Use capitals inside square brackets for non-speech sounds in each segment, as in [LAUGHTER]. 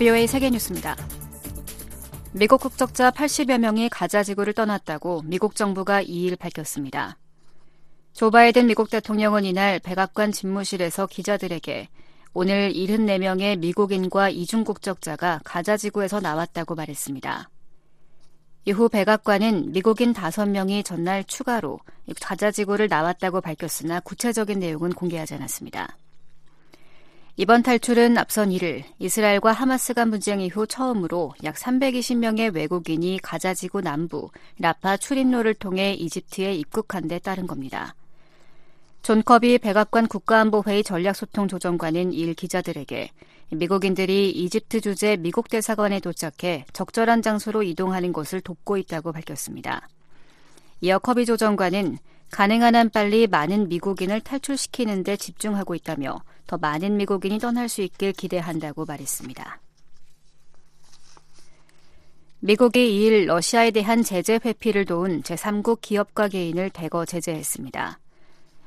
VOA 세계뉴스입니다. 미국 국적자 80여 명이 가자 지구를 떠났다고 미국 정부가 2일 밝혔습니다. 조 바이든 미국 대통령은 이날 백악관 집무실에서 기자들에게 오늘 74명의 미국인과 이중 국적자가 가자 지구에서 나왔다고 말했습니다. 이후 백악관은 미국인 5명이 전날 추가로 가자 지구를 나왔다고 밝혔으나 구체적인 내용은 공개하지 않았습니다. 이번 탈출은 앞선 1일 이스라엘과 하마스 간 분쟁 이후 처음으로 약 320명의 외국인이 가자지구 남부 라파 출입로를 통해 이집트에 입국한 데 따른 겁니다. 존 커비 백악관 국가안보회의 전략소통 조정관은 일 기자들에게 미국인들이 이집트 주재 미국 대사관에 도착해 적절한 장소로 이동하는 것을 돕고 있다고 밝혔습니다. 이어 커비 조정관은 가능한 한 빨리 많은 미국인을 탈출시키는 데 집중하고 있다며 더 많은 미국인이 떠날 수 있길 기대한다고 말했습니다. 미국이 2일 러시아에 대한 제재 회피를 도운 제3국 기업과 개인을 대거 제재했습니다.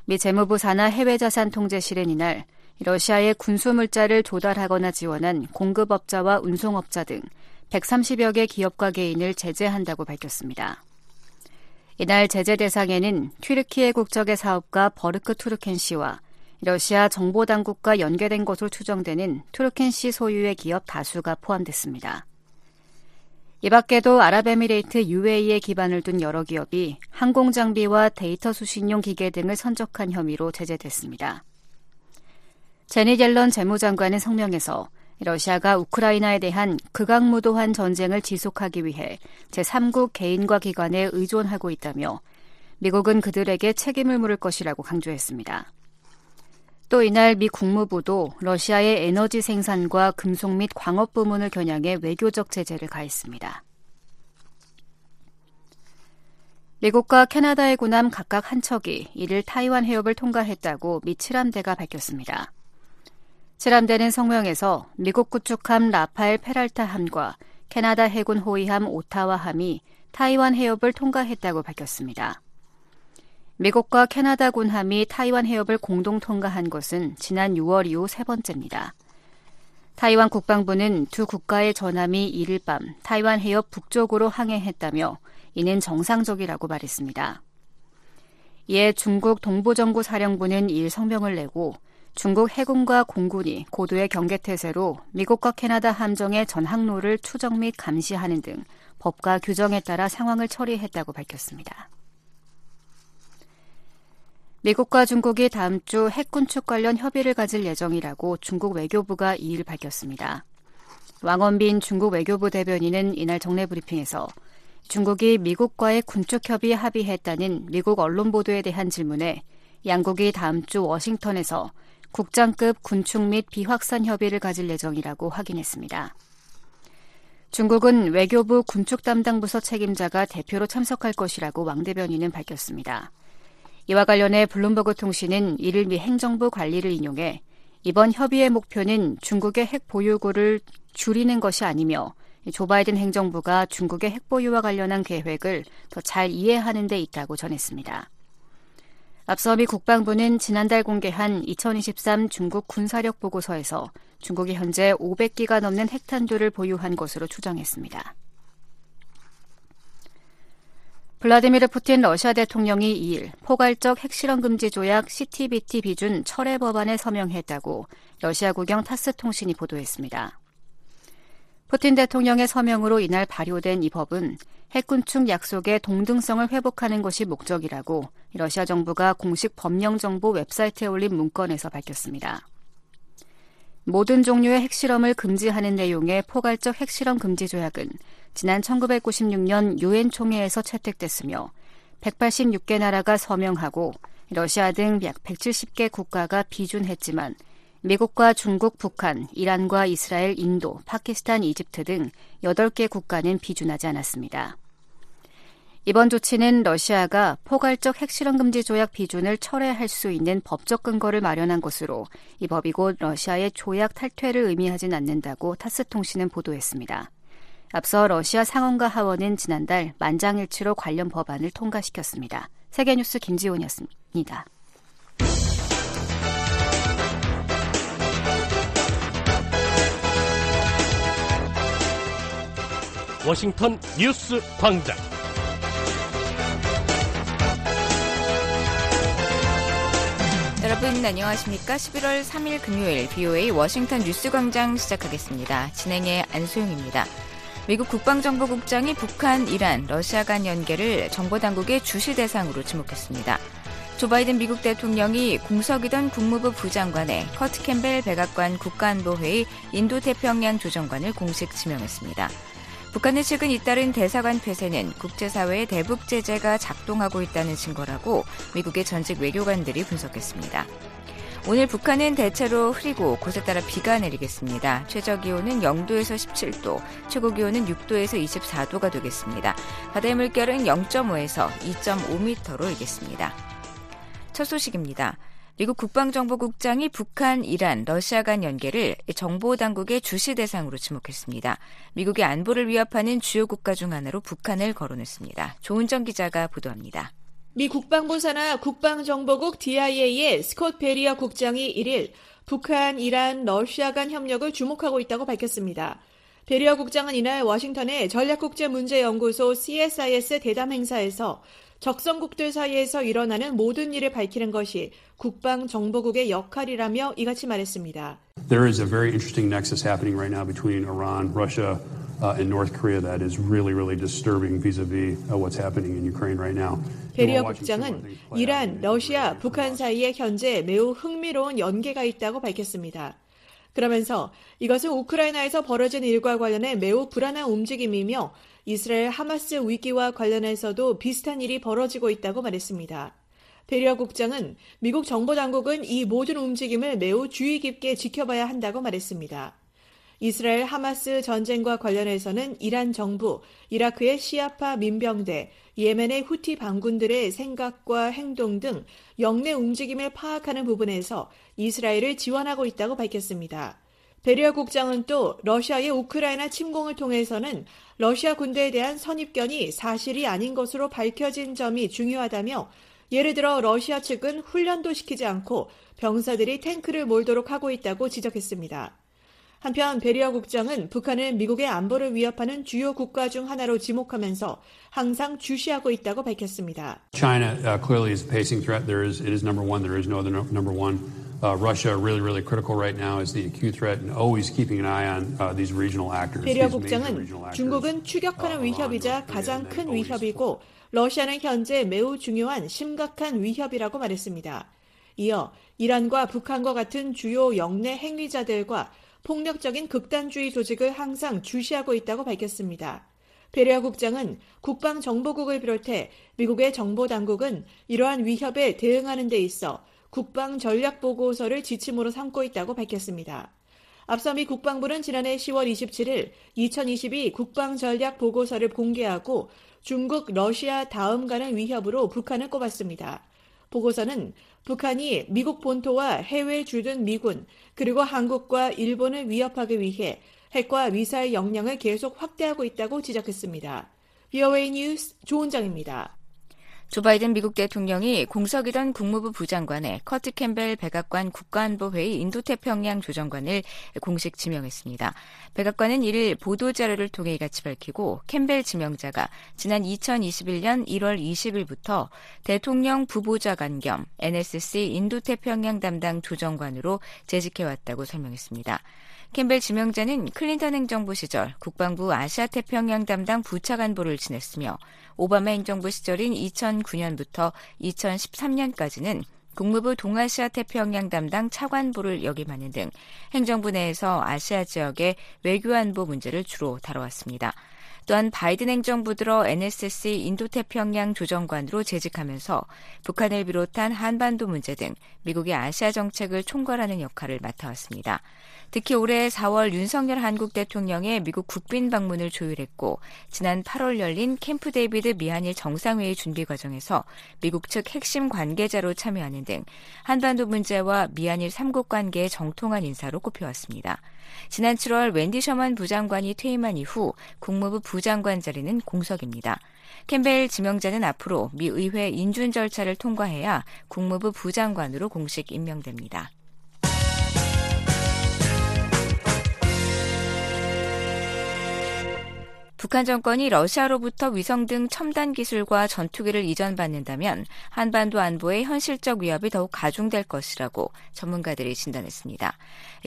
미 재무부 산하 해외자산 통제실은 이날 러시아의 군수물자를 조달하거나 지원한 공급업자와 운송업자 등 130여 개 기업과 개인을 제재한다고 밝혔습니다. 이날 제재 대상에는 튀르키예 국적의 사업가 버르크 투르켄 씨와 러시아 정보당국과 연계된 것으로 추정되는 투르켄 씨 소유의 기업 다수가 포함됐습니다. 이 밖에도 아랍에미레이트 UAE에 기반을 둔 여러 기업이 항공장비와 데이터 수신용 기계 등을 선적한 혐의로 제재됐습니다. 제니 델런 재무장관은 성명에서 러시아가 우크라이나에 대한 극악무도한 전쟁을 지속하기 위해 제3국 개인과 기관에 의존하고 있다며 미국은 그들에게 책임을 물을 것이라고 강조했습니다. 또 이날 미 국무부도 러시아의 에너지 생산과 금속 및 광업 부문을 겨냥해 외교적 제재를 가했습니다. 미국과 캐나다의 군함 각각 한 척이 이를 타이완 해협을 통과했다고 미 칠함대가 밝혔습니다. 칠함대는 성명에서 미국 구축함 라파엘 페랄타 함과 캐나다 해군 호위함 오타와 함이 타이완 해협을 통과했다고 밝혔습니다. 미국과 캐나다 군함이 타이완 해협을 공동 통과한 것은 지난 6월 이후 세 번째입니다. 타이완 국방부는 두 국가의 전함이 이일 밤 타이완 해협 북쪽으로 항해했다며 이는 정상적이라고 말했습니다. 이에 중국 동부정부 사령부는 일 성명을 내고 중국 해군과 공군이 고도의 경계태세로 미국과 캐나다 함정의 전 항로를 추적 및 감시하는 등 법과 규정에 따라 상황을 처리했다고 밝혔습니다. 미국과 중국이 다음 주 핵군축 관련 협의를 가질 예정이라고 중국 외교부가 2일 밝혔습니다. 왕원빈 중국 외교부 대변인은 이날 정례 브리핑에서 중국이 미국과의 군축 협의에 합의했다는 미국 언론 보도에 대한 질문에 양국이 다음 주 워싱턴에서 국장급 군축 및 비확산 협의를 가질 예정이라고 확인했습니다. 중국은 외교부 군축 담당 부서 책임자가 대표로 참석할 것이라고 왕 대변인은 밝혔습니다. 이와 관련해 블룸버그 통신은 이를 미 행정부 관리를 인용해 이번 협의의 목표는 중국의 핵 보유고를 줄이는 것이 아니며 조 바이든 행정부가 중국의 핵 보유와 관련한 계획을 더 잘 이해하는 데 있다고 전했습니다. 앞서 미 국방부는 지난달 공개한 2023 중국 군사력 보고서에서 중국이 현재 500기가 넘는 핵탄두를 보유한 것으로 추정했습니다. 블라디미르 푸틴 러시아 대통령이 2일 포괄적 핵실험 금지 조약 CTBT 비준 철회 법안에 서명했다고 러시아 국영 타스 통신이 보도했습니다. 푸틴 대통령의 서명으로 이날 발효된 이 법은 핵군축 약속의 동등성을 회복하는 것이 목적이라고 러시아 정부가 공식 법령 정보 웹사이트에 올린 문건에서 밝혔습니다. 모든 종류의 핵실험을 금지하는 내용의 포괄적 핵실험 금지 조약은 지난 1996년 유엔 총회에서 채택됐으며 186개 나라가 서명하고 러시아 등 약 170개 국가가 비준했지만 미국과 중국, 북한, 이란과 이스라엘, 인도, 파키스탄, 이집트 등 8개 국가는 비준하지 않았습니다. 이번 조치는 러시아가 포괄적 핵실험 금지 조약 비준을 철회할 수 있는 법적 근거를 마련한 것으로 이 법이 곧 러시아의 조약 탈퇴를 의미하진 않는다고 타스 통신은 보도했습니다. 앞서 러시아 상원과 하원은 지난달 만장일치로 관련 법안을 통과시켰습니다. 세계뉴스 김지훈이었습니다. 워싱턴 뉴스 광장. 여러분 안녕하십니까? 11월 3일 금요일 BOA 워싱턴 뉴스 광장 시작하겠습니다. 진행의 안소영입니다. 미국 국방정보국장이 북한, 이란, 러시아 간 연계를 정보당국의 주시 대상으로 지목했습니다. 조 바이든 미국 대통령이 공석이던 국무부 부장관에 커트 캠벨 백악관 국가안보회의 인도태평양 조정관을 공식 지명했습니다. 북한은 최근 잇따른 대사관 폐쇄는 국제사회의 대북 제재가 작동하고 있다는 증거라고 미국의 전직 외교관들이 분석했습니다. 오늘 북한은 대체로 흐리고 곳에 따라 비가 내리겠습니다. 최저 기온은 0도에서 17도, 최고 기온은 6도에서 24도가 되겠습니다. 바다의 물결은 0.5에서 2.5m로 일겠습니다. 첫 소식입니다. 미국 국방정보국장이 북한, 이란, 러시아 간 연계를 정보당국의 주시 대상으로 지목했습니다. 미국의 안보를 위협하는 주요 국가 중 하나로 북한을 거론했습니다. 조은정 기자가 보도합니다. 미 국방부 산하 국방정보국 DIA의 스콧 베리어 국장이 1일 북한, 이란, 러시아 간 협력을 주목하고 있다고 밝혔습니다. 베리어 국장은 이날 워싱턴의 전략국제문제연구소 CSIS 대담 행사에서 적성국들 사이에서 일어나는 모든 일을 밝히는 것이 국방정보국의 역할이라며 이같이 말했습니다. There is a very interesting nexus happening right now between Iran, Russia, uh, and North Korea that is really, really disturbing vis-a-vis uh, what's happening in Ukraine right now. 베리어 국장은 이란, 러시아, 북한 사이에 현재 매우 흥미로운 연계가 있다고 밝혔습니다. 그러면서 이것은 우크라이나에서 벌어진 일과 관련해 매우 불안한 움직임이며 이스라엘 하마스 위기와 관련해서도 비슷한 일이 벌어지고 있다고 말했습니다. 베리어 국장은 미국 정보 당국은 이 모든 움직임을 매우 주의 깊게 지켜봐야 한다고 말했습니다. 이스라엘 하마스 전쟁과 관련해서는 이란 정부, 이라크의 시아파 민병대, 예멘의 후티 반군들의 생각과 행동 등 영내 움직임을 파악하는 부분에서 이스라엘을 지원하고 있다고 밝혔습니다. 베리아 국장은 또 러시아의 우크라이나 침공을 통해서는 러시아 군대에 대한 선입견이 사실이 아닌 것으로 밝혀진 점이 중요하다며 예를 들어 러시아 측은 훈련도 시키지 않고 병사들이 탱크를 몰도록 하고 있다고 지적했습니다. 한편 베리아 국장은 북한을 미국의 안보를 위협하는 주요 국가 중 하나로 지목하면서 항상 주시하고 있다고 밝혔습니다. China uh, clearly is a pacing threat. There is, it is number one. There is no other no, number one. Uh, Russia really, really critical right now is the acute threat, and always keeping an eye on uh, these regional actors. 베리아 국장은 중국은 추격하는 위협이자 가장 큰 위협이고 러시아는 현재 매우 중요한 심각한 위협이라고 말했습니다. 이어 이란과 북한과 같은 주요 영내 행위자들과 폭력적인 극단주의 조직을 항상 주시하고 있다고 밝혔습니다. 베리아 국장은 국방정보국을 비롯해 미국의 정보당국은 이러한 위협에 대응하는 데 있어 국방 전략 보고서를 지침으로 삼고 있다고 밝혔습니다. 앞서 미 국방부는 지난해 10월 27일 2022 국방 전략 보고서를 공개하고 중국, 러시아 다음 가는 위협으로 북한을 꼽았습니다. 보고서는 북한이 미국 본토와 해외 주둔 미군 그리고 한국과 일본을 위협하기 위해 핵과 미사일 역량을 계속 확대하고 있다고 지적했습니다. VOA 뉴스 조은정입니다. 조 바이든 미국 대통령이 공석이던 국무부 부장관에 커트 캠벨 백악관 국가안보회의 인도태평양 조정관을 공식 지명했습니다. 백악관은 1일 보도자료를 통해 이같이 밝히고 캠벨 지명자가 지난 2021년 1월 20일부터 대통령 부보좌관 겸 NSC 인도태평양 담당 조정관으로 재직해왔다고 설명했습니다. 캠벨 지명자는 클린턴 행정부 시절 국방부 아시아 태평양 담당 부차관보를 지냈으며 오바마 행정부 시절인 2009년부터 2013년까지는 국무부 동아시아 태평양 담당 차관보를 역임하는 등 행정부 내에서 아시아 지역의 외교안보 문제를 주로 다뤄왔습니다. 또한 바이든 행정부 들어 NSC 인도태평양 조정관으로 재직하면서 북한을 비롯한 한반도 문제 등 미국의 아시아 정책을 총괄하는 역할을 맡아왔습니다. 특히 올해 4월 윤석열 한국 대통령의 미국 국빈 방문을 조율했고 지난 8월 열린 캠프 데이비드 미한일 정상회의 준비 과정에서 미국 측 핵심 관계자로 참여하는 등 한반도 문제와 미한일 3국 관계에 정통한 인사로 꼽혀왔습니다. 지난 7월 웬디 셔먼 부장관이 퇴임한 이후 국무부 부장관 자리는 공석입니다. 캠벨 지명자는 앞으로 미 의회 인준 절차를 통과해야 국무부 부장관으로 공식 임명됩니다. 북한 정권이 러시아로부터 위성 등 첨단 기술과 전투기를 이전받는다면 한반도 안보의 현실적 위협이 더욱 가중될 것이라고 전문가들이 진단했습니다.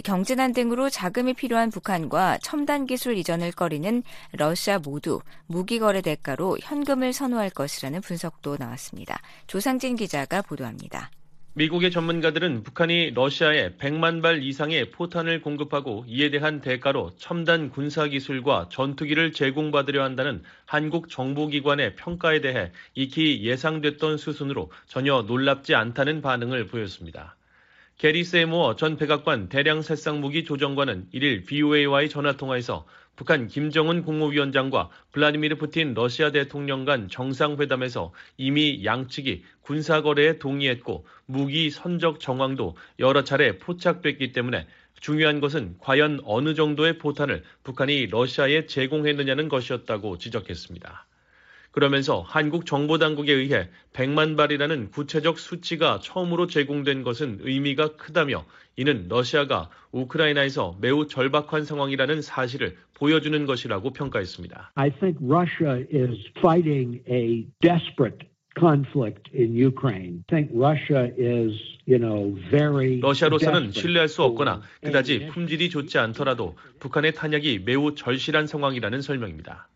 경제난 등으로 자금이 필요한 북한과 첨단 기술 이전을 꺼리는 러시아 모두 무기 거래 대가로 현금을 선호할 것이라는 분석도 나왔습니다. 조상진 기자가 보도합니다. 미국의 전문가들은 북한이 러시아에 100만 발 이상의 포탄을 공급하고 이에 대한 대가로 첨단 군사 기술과 전투기를 제공받으려 한다는 한국 정보기관의 평가에 대해 익히 예상됐던 수순으로 전혀 놀랍지 않다는 반응을 보였습니다. 게리 세모어 전 백악관 대량 살상무기 조정관은 1일 BOA와의 전화 통화에서 북한 김정은 국무위원장과 블라디미르 푸틴 러시아 대통령 간 정상회담에서 이미 양측이 군사거래에 동의했고 무기 선적 정황도 여러 차례 포착됐기 때문에 중요한 것은 과연 어느 정도의 포탄을 북한이 러시아에 제공했느냐는 것이었다고 지적했습니다. 그러면서 한국 정보당국에 의해 100만 발이라는 구체적 수치가 처음으로 제공된 것은 의미가 크다며 이는 러시아가 우크라이나에서 매우 절박한 상황이라는 사실을 보여주는 것이라고 평가했습니다. I think Russia is fighting a desperate conflict in Ukraine. Think Russia is, you know, very 러시아로서는 신뢰할 수 없거나 그다지 품질이 좋지 않더라도 북한의 탄약이 매우 절실한 상황이라는 설명입니다.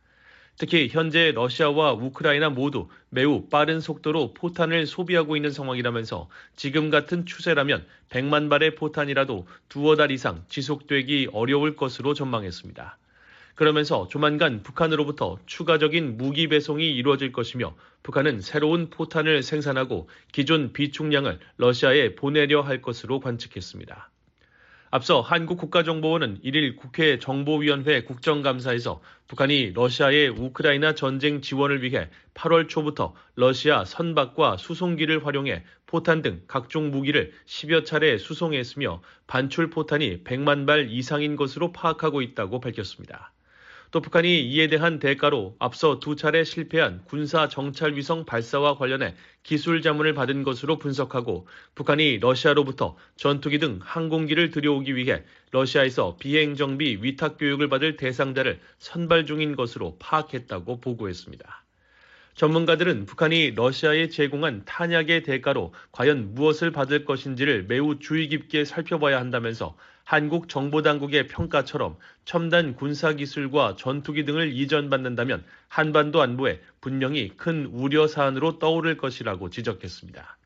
특히 현재 러시아와 우크라이나 모두 매우 빠른 속도로 포탄을 소비하고 있는 상황이라면서 지금 같은 추세라면 100만 발의 포탄이라도 두어 달 이상 지속되기 어려울 것으로 전망했습니다. 그러면서 조만간 북한으로부터 추가적인 무기 배송이 이루어질 것이며 북한은 새로운 포탄을 생산하고 기존 비축량을 러시아에 보내려 할 것으로 관측했습니다. 앞서 한국국가정보원은 1일 국회 정보위원회 국정감사에서 북한이 러시아의 우크라이나 전쟁 지원을 위해 8월 초부터 러시아 선박과 수송기를 활용해 포탄 등 각종 무기를 10여 차례 수송했으며 반출 포탄이 100만 발 이상인 것으로 파악하고 있다고 밝혔습니다. 또 북한이 이에 대한 대가로 앞서 두 차례 실패한 군사 정찰 위성 발사와 관련해 기술 자문을 받은 것으로 분석하고 북한이 러시아로부터 전투기 등 항공기를 들여오기 위해 러시아에서 비행 정비 위탁 교육을 받을 대상자를 선발 중인 것으로 파악했다고 보고했습니다. 전문가들은 북한이 러시아에 제공한 탄약의 대가로 과연 무엇을 받을 것인지를 매우 주의 깊게 살펴봐야 한다면서 한국 정보당국의 평가처럼 첨단 군사기술과 전투기 등을 이전받는다면 한반도 안보에 분명히 큰 우려 사안으로 떠오를 것이라고 지적했습니다.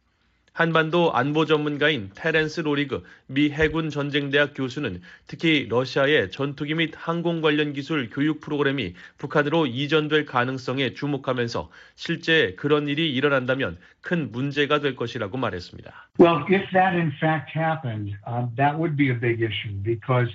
한반도 안보 전문가인 테렌스 로리그 미 해군 전쟁대학 교수는 특히 러시아의 전투기 및 항공 관련 기술 교육 프로그램이 북한으로 이전될 가능성에 주목하면서 실제 그런 일이 일어난다면 큰 문제가 될 것이라고 말했습니다. Well, if that in fact happened, um, that would be a big issue because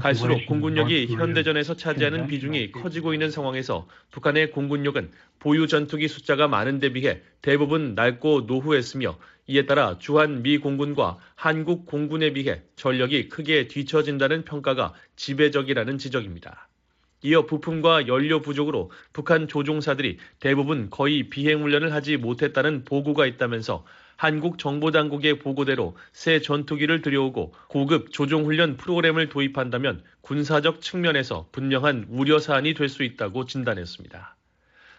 갈수록 공군력이 현대전에서 차지하는 비중이 커지고 있는 상황에서 북한의 공군력은 보유 전투기 숫자가 많은 데 비해 대부분 낡고 노후했으며 이에 따라 주한 미 공군과 한국 공군에 비해 전력이 크게 뒤처진다는 평가가 지배적이라는 지적입니다. 이어 부품과 연료 부족으로 북한 조종사들이 대부분 거의 비행 훈련을 하지 못했다는 보고가 있다면서 한국 정보당국의 보고대로 새 전투기를 들여오고 고급 조종훈련 프로그램을 도입한다면 군사적 측면에서 분명한 우려 사안이 될 수 있다고 진단했습니다.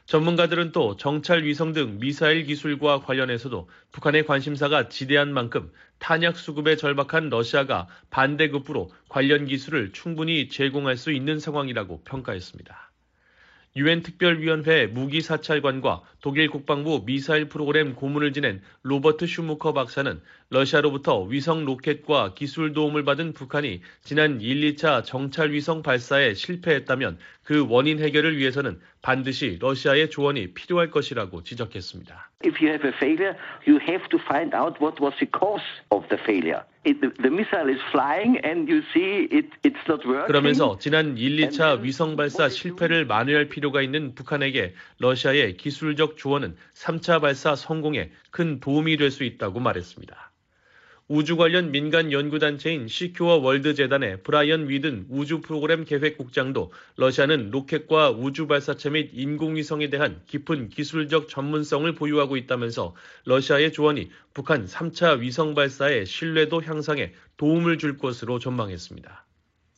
전문가들은 또 정찰 위성 등 미사일 기술과 관련해서도 북한의 관심사가 지대한 만큼 탄약 수급에 절박한 러시아가 반대급부로 관련 기술을 충분히 제공할 수 있는 상황이라고 평가했습니다. 유엔 특별위원회 무기 사찰관과 독일 국방부 미사일 프로그램 고문을 지낸 로버트 슈무커 박사는 러시아로부터 위성 로켓과 기술 도움을 받은 북한이 지난 1, 2차 정찰 위성 발사에 실패했다면 그 원인 해결을 위해서는 반드시 러시아의 조언이 필요할 것이라고 지적했습니다. If you have a failure, you have to find out what was the cause of the failure. 그러면서 지난 1, 2차 위성 발사 실패를 만회할 필요가 있는 북한에게 러시아의 기술적 조언은 3차 발사 성공에 큰 도움이 될 수 있다고 말했습니다. 우주 관련 민간 연구단체인 시큐어 월드 재단의 브라이언 위든 우주 프로그램 계획국장도 러시아는 로켓과 우주 발사체 및 인공위성에 대한 깊은 기술적 전문성을 보유하고 있다면서 러시아의 조언이 북한 3차 위성 발사의 신뢰도 향상에 도움을 줄 것으로 전망했습니다.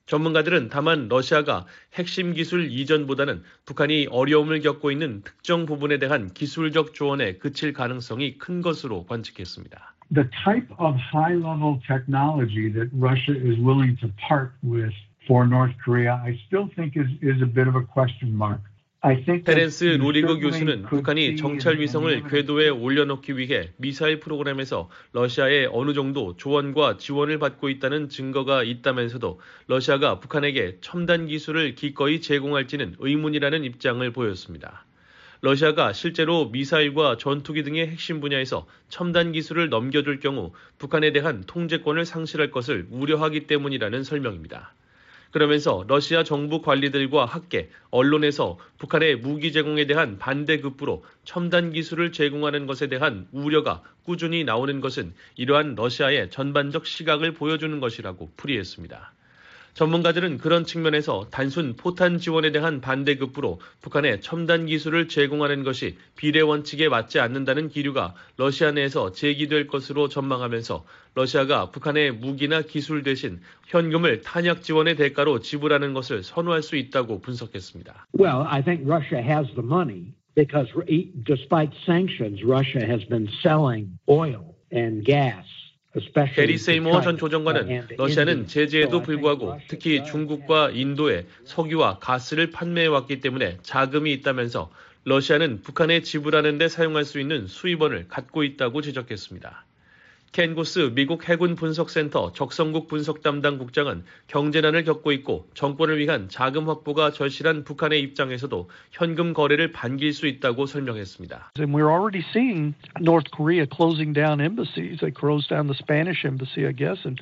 전문가들은 다만 러시아가 핵심 기술 이전보다는 북한이 어려움을 겪고 있는 특정 부분에 대한 기술적 조언에 그칠 가능성이 큰 것으로 관측했습니다. The type of high level technology that Russia is willing to part with for North Korea, I still think is, is a bit of a question mark. 페렌스 로리그 교수는 북한이 정찰 위성을 궤도에 올려놓기 위해 미사일 프로그램에서 러시아의 어느 정도 조언과 지원을 받고 있다는 증거가 있다면서도 러시아가 북한에게 첨단 기술을 기꺼이 제공할지는 의문이라는 입장을 보였습니다. 러시아가 실제로 미사일과 전투기 등의 핵심 분야에서 첨단 기술을 넘겨줄 경우 북한에 대한 통제권을 상실할 것을 우려하기 때문이라는 설명입니다. 그러면서 러시아 정부 관리들과 학계, 언론에서 북한의 무기 제공에 대한 반대 급부로 첨단 기술을 제공하는 것에 대한 우려가 꾸준히 나오는 것은 이러한 러시아의 전반적 시각을 보여주는 것이라고 풀이했습니다. 전문가들은 그런 측면에서 단순 포탄 지원에 대한 반대급부로 북한에 첨단 기술을 제공하는 것이 비례 원칙에 맞지 않는다는 기류가 러시아 내에서 제기될 것으로 전망하면서 러시아가 북한의 무기나 기술 대신 현금을 탄약 지원의 대가로 지불하는 것을 선호할 수 있다고 분석했습니다. Well, I think Russia has the money because despite sanctions, Russia has been selling oil and gas. 게리 세이모 전 조정관은 러시아는 제재에도 불구하고 특히 중국과 인도에 석유와 가스를 판매해왔기 때문에 자금이 있다면서 러시아는 북한에 지불하는 데 사용할 수 있는 수입원을 갖고 있다고 지적했습니다. 켄 고스 미국 해군 분석센터 적성국 분석 담당 국장은 경제난을 겪고 있고 정권을 위한 자금 확보가 절실한 북한의 입장에서도 현금 거래를 반길 수 있다고 설명했습니다. And we're already seeing North Korea closing down embassies. They closed down the Spanish embassy, I guess, and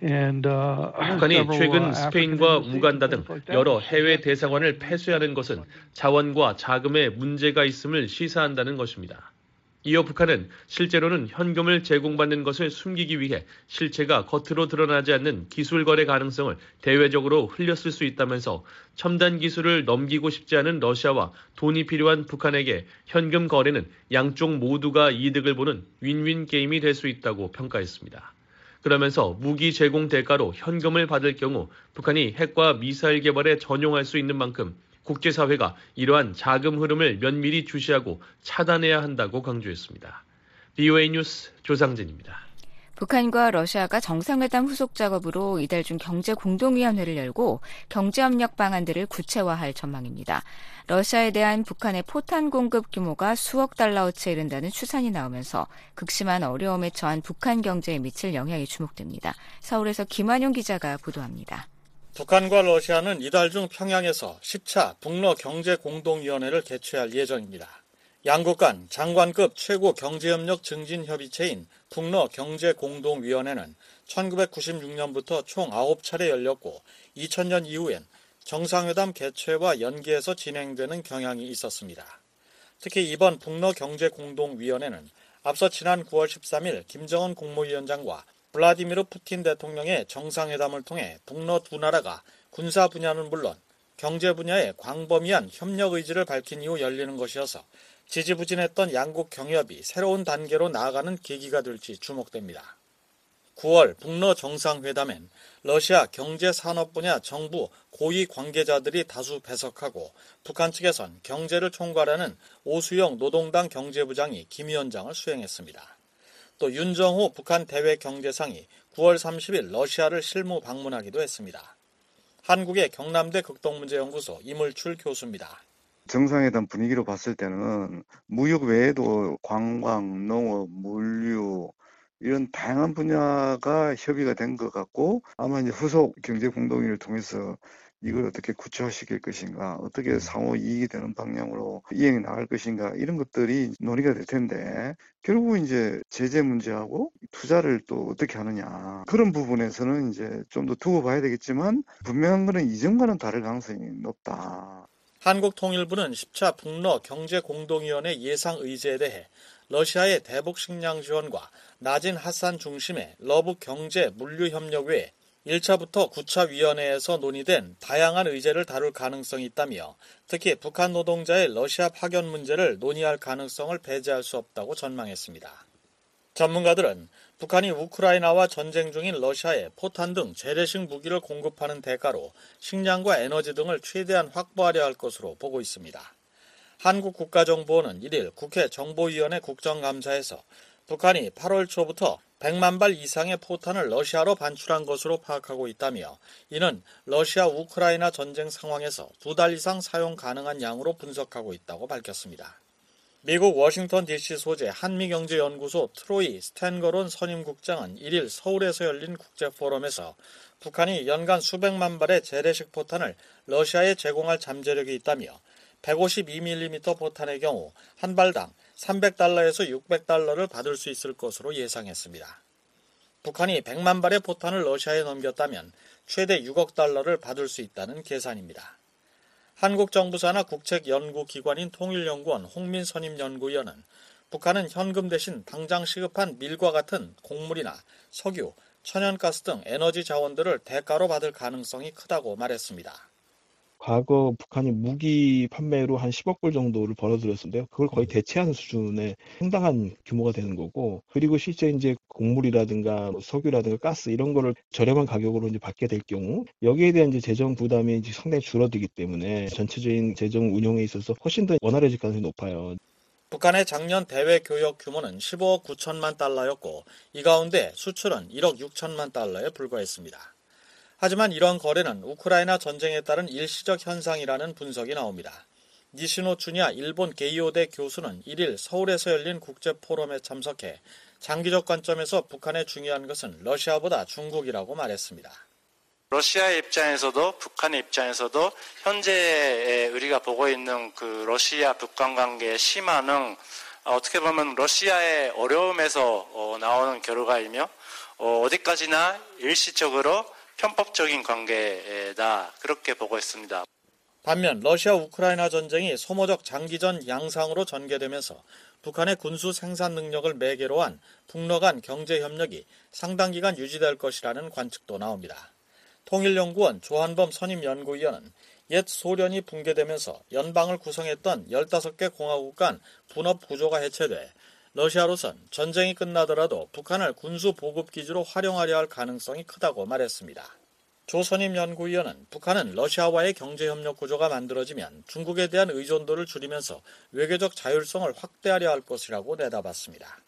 [CLEARS THROAT] 북한이 최근 스페인과 우간다 등 여러 해외 대사관을 폐쇄하는 것은 자원과 자금에 문제가 있음을 시사한다는 것입니다. 이어 북한은 실제로는 현금을 제공받는 것을 숨기기 위해 실체가 겉으로 드러나지 않는 기술 거래 가능성을 대외적으로 흘렸을 수 있다면서 첨단 기술을 넘기고 싶지 않은 러시아와 돈이 필요한 북한에게 현금 거래는 양쪽 모두가 이득을 보는 윈윈 게임이 될 수 있다고 평가했습니다. 그러면서 무기 제공 대가로 현금을 받을 경우 북한이 핵과 미사일 개발에 전용할 수 있는 만큼 국제사회가 이러한 자금 흐름을 면밀히 주시하고 차단해야 한다고 강조했습니다. BOA 뉴스 조상진입니다. 북한과 러시아가 정상회담 후속 작업으로 이달 중 경제 공동위원회를 열고 경제 협력 방안들을 구체화할 전망입니다. 러시아에 대한 북한의 포탄 공급 규모가 수억 달러어치에 이른다는 추산이 나오면서 극심한 어려움에 처한 북한 경제에 미칠 영향이 주목됩니다. 서울에서 김환용 기자가 보도합니다. 북한과 러시아는 이달 중 평양에서 10차 북러 경제공동위원회를 개최할 예정입니다. 양국 간 장관급 최고 경제협력 증진 협의체인 북러 경제공동위원회는 1996년부터 총 9차례 열렸고 2000년 이후엔 정상회담 개최와 연계해서 진행되는 경향이 있었습니다. 특히 이번 북러 경제공동위원회는 앞서 지난 9월 13일 김정은 국무위원장과 블라디미르 푸틴 대통령의 정상회담을 통해 북러 두 나라가 군사 분야는 물론 경제 분야에 광범위한 협력 의지를 밝힌 이후 열리는 것이어서 지지부진했던 양국 경협이 새로운 단계로 나아가는 계기가 될지 주목됩니다. 9월 북러 정상회담엔 러시아 경제산업 분야 정부 고위 관계자들이 다수 배석하고 북한 측에선 경제를 총괄하는 오수영 노동당 경제부장이 김 위원장을 수행했습니다. 또 윤정호 북한 대외 경제상이 9월 30일 러시아를 실무 방문하기도 했습니다. 한국의 경남대 극동문제연구소 이물출 교수입니다. 정상회담 분위기로 봤을 때는 무역 외에도 관광, 농업, 물류 이런 다양한 분야가 협의가 된 것 같고 아마 이제 후속 경제 공동회를 통해서 이걸 어떻게 구체화시킬 것인가, 어떻게 상호 이익이 되는 방향으로 이행해 나갈 것인가, 이런 것들이 논의가 될 텐데, 결국 이제 제재 문제하고 투자를 또 어떻게 하느냐. 그런 부분에서는 이제 좀 더 두고 봐야 되겠지만, 분명한 거는 이전과는 다를 가능성이 높다. 한국통일부는 10차 북러 경제공동위원회 예상 의제에 대해 러시아의 대북 식량 지원과 나진 하산 중심의 러북 경제 물류 협력 외에 1차부터 9차 위원회에서 논의된 다양한 의제를 다룰 가능성이 있다며 특히 북한 노동자의 러시아 파견 문제를 논의할 가능성을 배제할 수 없다고 전망했습니다. 전문가들은 북한이 우크라이나와 전쟁 중인 러시아에 포탄 등 재래식 무기를 공급하는 대가로 식량과 에너지 등을 최대한 확보하려 할 것으로 보고 있습니다. 한국 국가정보원은 1일 국회 정보위원회 국정감사에서 북한이 8월 초부터 100만 발 이상의 포탄을 러시아로 반출한 것으로 파악하고 있다며 이는 러시아 우크라이나 전쟁 상황에서 두 달 이상 사용 가능한 양으로 분석하고 있다고 밝혔습니다. 미국 워싱턴 DC 소재 한미경제연구소 트로이 스탠거론 선임국장은 1일 서울에서 열린 국제포럼에서 북한이 연간 수백만 발의 재래식 포탄을 러시아에 제공할 잠재력이 있다며 152mm 포탄의 경우 한 발당 300달러에서 600달러를 받을 수 있을 것으로 예상했습니다. 북한이 100만 발의 포탄을 러시아에 넘겼다면 최대 6억 달러를 받을 수 있다는 계산입니다. 한국 정부사나 국책 연구 기관인 통일연구원 홍민 선임 연구위원은 북한은 현금 대신 당장 시급한 밀과 같은 곡물이나 석유, 천연가스 등 에너지 자원들을 대가로 받을 가능성이 크다고 말했습니다. 과거 북한이 무기 판매로 한 10억 불 정도를 벌어들였는데요. 그걸 거의 대체하는 수준의 상당한 규모가 되는 거고, 그리고 실제 이제 곡물이라든가 뭐 석유라든가 가스 이런 거를 저렴한 가격으로 이제 받게 될 경우, 여기에 대한 이제 재정 부담이 이제 상당히 줄어들기 때문에 전체적인 재정 운용에 있어서 훨씬 더 원활해질 가능성이 높아요. 북한의 작년 대외 교역 규모는 15억 9천만 달러였고, 이 가운데 수출은 1억 6천만 달러에 불과했습니다. 하지만 이런 거래는 우크라이나 전쟁에 따른 일시적 현상이라는 분석이 나옵니다. 니시노 춘야 일본 게이오대 교수는 1일 서울에서 열린 국제 포럼에 참석해 장기적 관점에서 북한의 중요한 것은 러시아보다 중국이라고 말했습니다. 러시아의 입장에서도 북한의 입장에서도 현재 우리가 보고 있는 그 러시아 북한 관계의 심화는 어떻게 보면 러시아의 어려움에서 어, 나오는 결과이며 어, 어디까지나 일시적으로 편법적인 관계다 그렇게 보고 있습니다. 반면 러시아 우크라이나 전쟁이 소모적 장기전 양상으로 전개되면서 북한의 군수 생산 능력을 매개로 한 북러 간 경제 협력이 상당 기간 유지될 것이라는 관측도 나옵니다. 통일연구원 조한범 선임 연구위원은 옛 소련이 붕괴되면서 연방을 구성했던 15개 공화국 간 분업 구조가 해체돼 러시아로선 전쟁이 끝나더라도 북한을 군수 보급 기지로 활용하려 할 가능성이 크다고 말했습니다. 조선임 연구위원은 북한은 러시아와의 경제협력 구조가 만들어지면 중국에 대한 의존도를 줄이면서 외교적 자율성을 확대하려 할 것이라고 내다봤습니다.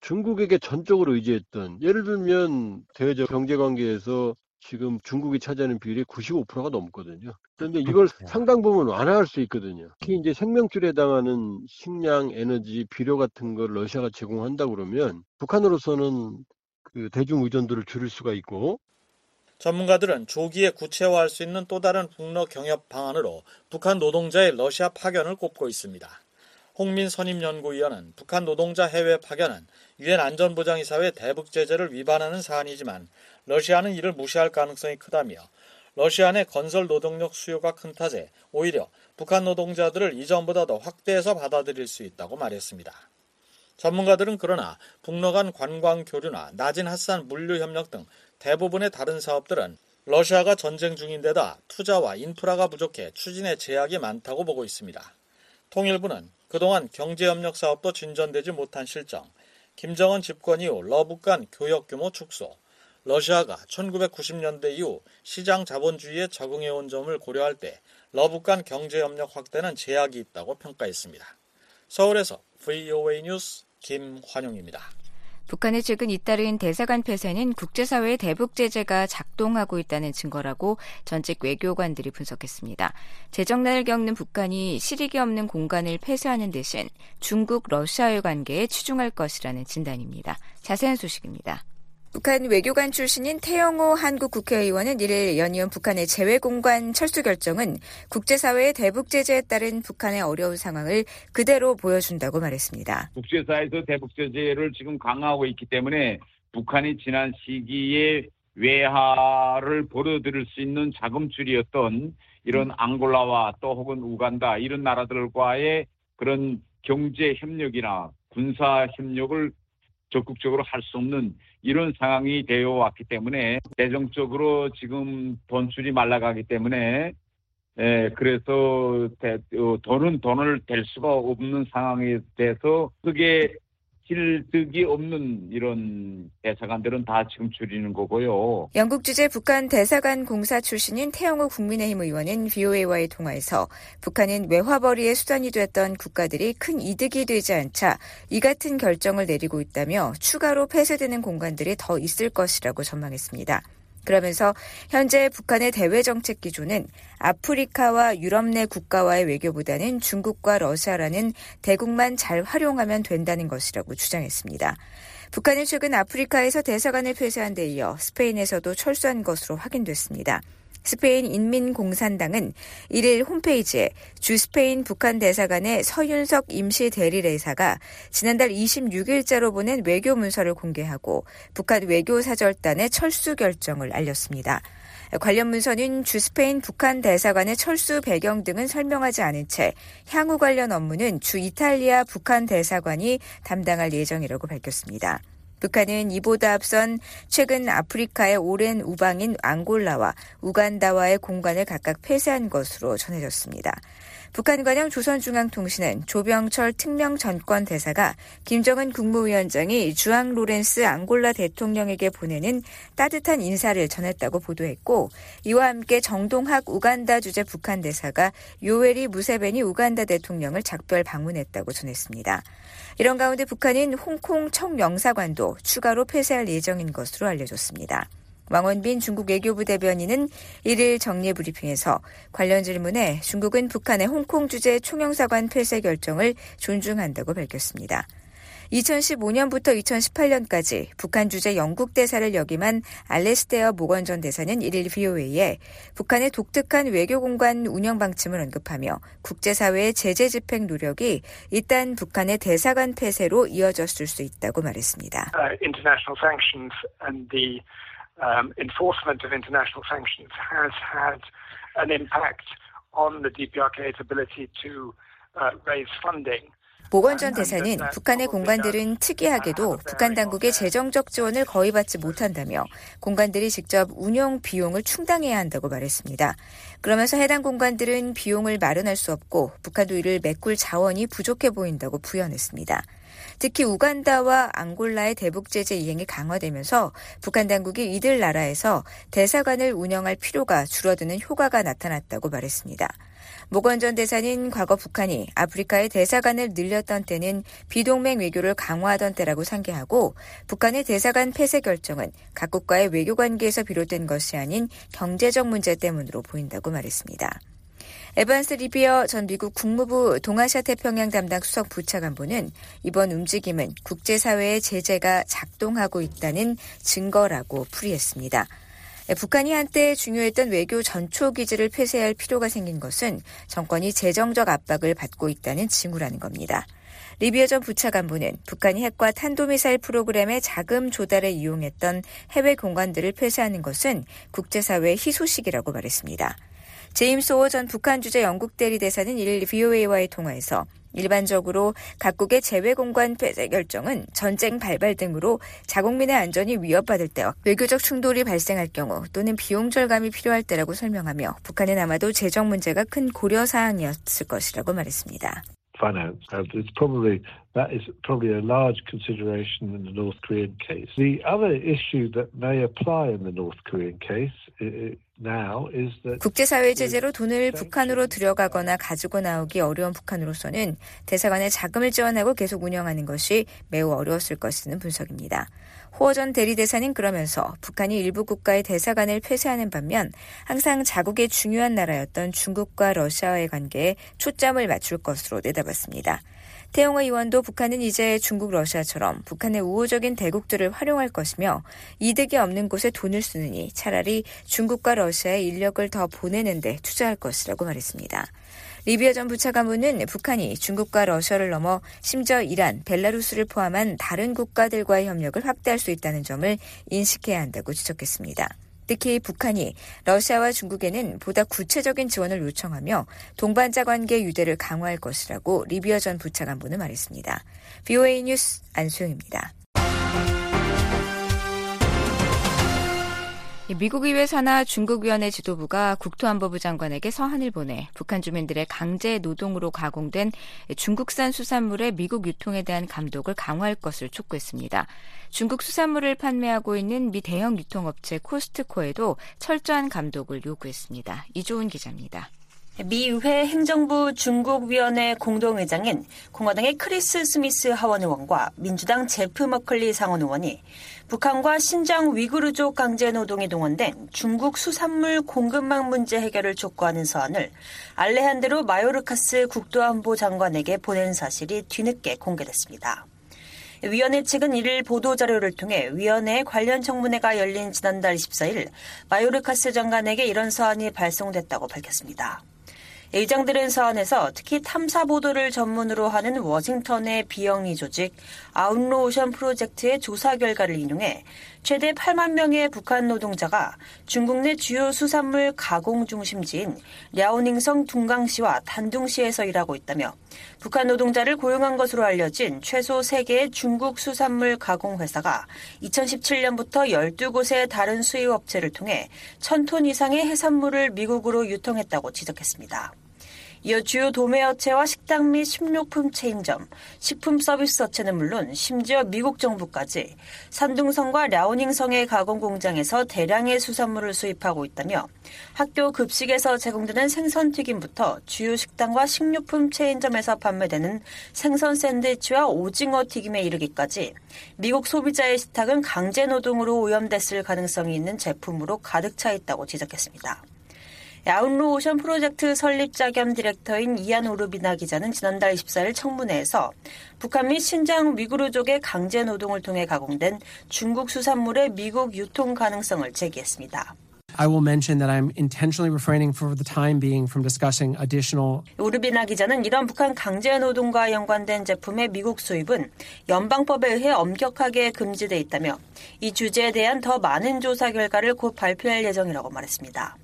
중국에게 전적으로 의지했던 예를 들면 대외적 경제관계에서 지금 중국이 차지하는 비율이 95%가 넘거든요. 그런데 이걸 상당 부분 완화할 수 있거든요. 특히 이제 생명줄에 해당하는 식량, 에너지, 비료 같은 걸 러시아가 제공한다 그러면 북한으로서는 그 대중 의존도를 줄일 수가 있고 전문가들은 조기에 구체화할 수 있는 또 다른 북러 경협 방안으로 북한 노동자의 러시아 파견을 꼽고 있습니다. 홍민 선임연구위원은 북한 노동자 해외 파견은 유엔 안전보장이사회 대북 제재를 위반하는 사안이지만 러시아는 이를 무시할 가능성이 크다며 러시아 내 건설 노동력 수요가 큰 탓에 오히려 북한 노동자들을 이전보다 더 확대해서 받아들일 수 있다고 말했습니다. 전문가들은 그러나 북러 간 관광 교류나 낮은 핫산 물류 협력 등 대부분의 다른 사업들은 러시아가 전쟁 중인데다 투자와 인프라가 부족해 추진에 제약이 많다고 보고 있습니다. 통일부는 그동안 경제협력 사업도 진전되지 못한 실정, 김정은 집권 이 후 러북 간 교역 규모 축소, 러시아가 1990년대 이후 시장 자본주의에 적응해온 점을 고려할 때 러북 간 경제협력 확대는 제약이 있다고 평가했습니다. 서울에서 VOA 뉴스 김환용입니다. 북한의 최근 잇따른 대사관 폐쇄는 국제사회의 대북 제재가 작동하고 있다는 증거라고 전직 외교관들이 분석했습니다. 재정난을 겪는 북한이 실익이 없는 공간을 폐쇄하는 대신 중국, 러시아의 관계에 치중할 것이라는 진단입니다. 자세한 소식입니다. 북한 외교관 출신인 태영호 한국 국회의원은 1일 연이은 북한의 재외공관 철수 결정은 국제사회의 대북 제재에 따른 북한의 어려운 상황을 그대로 보여준다고 말했습니다. 국제사회에서 대북 제재를 지금 강화하고 있기 때문에 북한이 지난 시기에 외화를 벌어들일 수 있는 자금줄이었던 이런 앙골라와 또 혹은 우간다 이런 나라들과의 그런 경제 협력이나 군사 협력을 적극적으로 할 수 없는 이런 상황이 되어 왔기 때문에 재정적으로 지금 돈줄이 말라가기 때문에 예, 그래서 대, 어, 돈은 돈을 댈 수가 없는 상황에 대해서 크게 실득이 없는 이런 대사관들은 다 지금 줄이는 거고요. 영국 주재 북한 대사관 공사 출신인 태영호 국민의힘 의원은 VOA와의 통화에서 북한은 외화벌이의 수단이 됐던 국가들이 큰 이득이 되지 않자 이 같은 결정을 내리고 있다며 추가로 폐쇄되는 공간들이 더 있을 것이라고 전망했습니다. 그러면서 현재 북한의 대외 정책 기조는 아프리카와 유럽 내 국가와의 외교보다는 중국과 러시아라는 대국만 잘 활용하면 된다는 것이라고 주장했습니다. 북한은 최근 아프리카에서 대사관을 폐쇄한 데 이어 스페인에서도 철수한 것으로 확인됐습니다. 스페인 인민공산당은 1일 홈페이지에 주 스페인 북한 대사관의 서윤석 임시 대리대사가 지난달 26일자로 보낸 외교 문서를 공개하고 북한 외교사절단의 철수 결정을 알렸습니다. 관련 문서는 주 스페인 북한 대사관의 철수 배경 등은 설명하지 않은 채 향후 관련 업무는 주 이탈리아 북한 대사관이 담당할 예정이라고 밝혔습니다. 북한은 이보다 앞선 최근 아프리카의 오랜 우방인 앙골라와 우간다와의 공간을 각각 폐쇄한 것으로 전해졌습니다. 북한 관영 조선중앙통신은 조병철 특명 전권 대사가 김정은 국무위원장이 주앙 로렌스 앙골라 대통령에게 보내는 따뜻한 인사를 전했다고 보도했고 이와 함께 정동학 우간다 주재 북한 대사가 요에리 무세베니 우간다 대통령을 작별 방문했다고 전했습니다. 이런 가운데 북한은 홍콩 청영사관도 추가로 폐쇄할 예정인 것으로 알려졌습니다. 왕원빈 중국 외교부 대변인은 1일 정례 브리핑에서 관련 질문에 중국은 북한의 홍콩 주재 총영사관 폐쇄 결정을 존중한다고 밝혔습니다. 2015년부터 2018년까지 북한 주재 영국 대사를 역임한 알레스테어 모건 전 대사는 1일 VOA에 북한의 독특한 외교 공간 운영 방침을 언급하며 국제사회의 제재 집행 노력이 일단 북한의 대사관 폐쇄로 이어졌을 수 있다고 말했습니다. Uh, um, enforcement of international sanctions has had an impact on the DPRK's ability to uh, raise funding. 모건전 대사는 북한의 공간들은 특이하게도 북한 당국의 재정적 지원을 거의 받지 못한다며 공간들이 직접 운영 비용을 충당해야 한다고 말했습니다. 그러면서 해당 공간들은 비용을 마련할 수 없고 북한도 이를 메꿀 자원이 부족해 보인다고 부연했습니다. 특히 우간다와 앙골라의 대북 제재 이행이 강화되면서 북한 당국이 이들 나라에서 대사관을 운영할 필요가 줄어드는 효과가 나타났다고 말했습니다. 모건 전 대사는 과거 북한이 아프리카의 대사관을 늘렸던 때는 비동맹 외교를 강화하던 때라고 상기하고 북한의 대사관 폐쇄 결정은 각국과의 외교 관계에서 비롯된 것이 아닌 경제적 문제 때문으로 보인다고 말했습니다. 에반스 리비어 전 미국 국무부 동아시아 태평양 담당 수석 부차관보는 이번 움직임은 국제사회의 제재가 작동하고 있다는 증거라고 풀이했습니다. 북한이 한때 중요했던 외교 전초 기지를 폐쇄할 필요가 생긴 것은 정권이 재정적 압박을 받고 있다는 징후라는 겁니다. 리비어 전 부차관보는 북한이 핵과 탄도미사일 프로그램의 자금 조달에 이용했던 해외 공간들을 폐쇄하는 것은 국제사회의 희소식이라고 말했습니다. 제임스 오어 전 북한 주재 영국 대리 대사는 1일 VOA와의 통화에서 일반적으로 각국의 제외 공간 폐쇄 결정은 전쟁 발발 등으로 자국민의 안전이 위협받을 때와 외교적 충돌이 발생할 경우 또는 비용 절감이 필요할 때라고 설명하며 북한은 아마도 재정 문제가 큰 고려 사항이었을 것이라고 말했습니다. Uh, that is probably a large consideration in the North Korean case. The other issue that may apply in the North Korean case. 국제사회 제재로 돈을 북한으로 들여가거나 가지고 나오기 어려운 북한으로서는 대사관에 자금을 지원하고 계속 운영하는 것이 매우 어려웠을 것이라는 분석입니다. 호어 전 대리대사는 그러면서 북한이 일부 국가의 대사관을 폐쇄하는 반면 항상 자국의 중요한 나라였던 중국과 러시아와의 관계에 초점을 맞출 것으로 내다봤습니다. 태영호 의원도 북한은 이제 중국, 러시아처럼 북한의 우호적인 대국들을 활용할 것이며 이득이 없는 곳에 돈을 쓰느니 차라리 중국과 러시아의 인력을 더 보내는 데 투자할 것이라고 말했습니다. 리비아 전 부차관보는 북한이 중국과 러시아를 넘어 심지어 이란, 벨라루스를 포함한 다른 국가들과의 협력을 확대할 수 있다는 점을 인식해야 한다고 지적했습니다. 특히 북한이 러시아와 중국에는 보다 구체적인 지원을 요청하며 동반자 관계 유대를 강화할 것이라고 리비아 전 부차관보는 말했습니다. BOA 뉴스 안수영입니다. 미국 의회 산하 중국위원회 지도부가 국토안보부 장관에게 서한을 보내 북한 주민들의 강제 노동으로 가공된 중국산 수산물의 미국 유통에 대한 감독을 강화할 것을 촉구했습니다. 중국 수산물을 판매하고 있는 미 대형 유통업체 코스트코에도 철저한 감독을 요구했습니다. 이조은 기자입니다. 미 의회 행정부 중국위원회 공동의장인 공화당의 크리스 스미스 하원 의원과 민주당 제프 머클리 상원 의원이 북한과 신장 위구르족 강제 노동이 동원된 중국 수산물 공급망 문제 해결을 촉구하는 서한을 알레한드로 마요르카스 국토안보 장관에게 보낸 사실이 뒤늦게 공개됐습니다. 위원회 측은 이를 보도자료를 통해 위원회 관련 청문회가 열린 지난달 24일 마요르카스 장관에게 이런 서한이 발송됐다고 밝혔습니다. 의장들은 서한에서 특히 탐사 보도를 전문으로 하는 워싱턴의 비영리 조직 아웃로 오션 프로젝트의 조사 결과를 인용해 최대 8만 명의 북한 노동자가 중국 내 주요 수산물 가공 중심지인 랴오닝성 둥강시와 단둥시에서 일하고 있다며 북한 노동자를 고용한 것으로 알려진 최소 3개의 중국 수산물 가공 회사가 2017년부터 12곳의 다른 수입업체를 통해 1000톤 이상의 해산물을 미국으로 유통했다고 지적했습니다. 이어 주요 도매업체와 식당 및 식료품 체인점, 식품 서비스 업체는 물론 심지어 미국 정부까지 산둥성과 랴오닝성의 가공 공장에서 대량의 수산물을 수입하고 있다며 학교 급식에서 제공되는 생선 튀김부터 주요 식당과 식료품 체인점에서 판매되는 생선 샌드위치와 오징어 튀김에 이르기까지 미국 소비자의 식탁은 강제 노동으로 오염됐을 가능성이 있는 제품으로 가득 차 있다고 지적했습니다. 아웃로 오션 프로젝트 설립자 겸 디렉터인 이안 오르비나 기자는 지난달 24일 청문회에서 북한 및 신장 위구르족의 강제 노동을 통해 가공된 중국 수산물의 미국 유통 가능성을 제기했습니다. I will mention that I'm intentionally refraining for the time being from discussing additional. 오르비나 기자는 이런 북한 강제 노동과 연관된 제품의 미국 수입은 연방법에 의해 엄격하게 금지돼 있다며 이 주제에 대한 더 많은 조사 결과를 곧 발표할 예정이라고 말했습니다.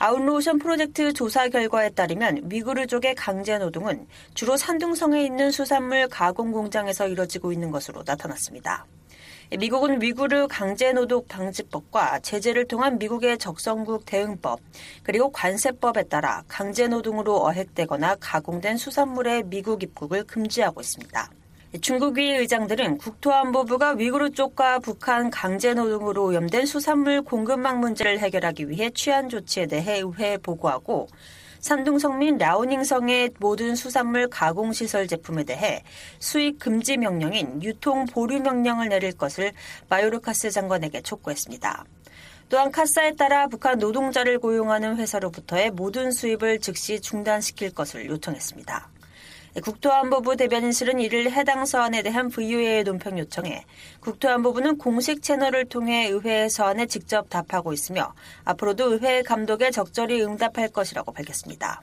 아웃로오션 프로젝트 조사 결과에 따르면 위구르족의 강제 노동은 주로 산둥성에 있는 수산물 가공 공장에서 이뤄지고 있는 것으로 나타났습니다. 미국은 위구르 강제 노동 방지법과 제재를 통한 미국의 적성국 대응법 그리고 관세법에 따라 강제 노동으로 어획되거나 가공된 수산물의 미국 입국을 금지하고 있습니다. 중국의 의장들은 국토안보부가 위구르 쪽과 북한 강제노동으로 오염된 수산물 공급망 문제를 해결하기 위해 취한 조치에 대해 의회에 보고하고 산둥성 민 라오닝성의 모든 수산물 가공시설 제품에 대해 수입 금지 명령인 유통 보류 명령을 내릴 것을 마요르카스 장관에게 촉구했습니다. 또한 카사에 따라 북한 노동자를 고용하는 회사로부터의 모든 수입을 즉시 중단시킬 것을 요청했습니다. 국토안보부 대변인실은 이를 해당 서한에 대한 VOA의 논평 요청에 국토안보부는 공식 채널을 통해 의회 서한에 직접 답하고 있으며 앞으로도 의회 감독에 적절히 응답할 것이라고 밝혔습니다.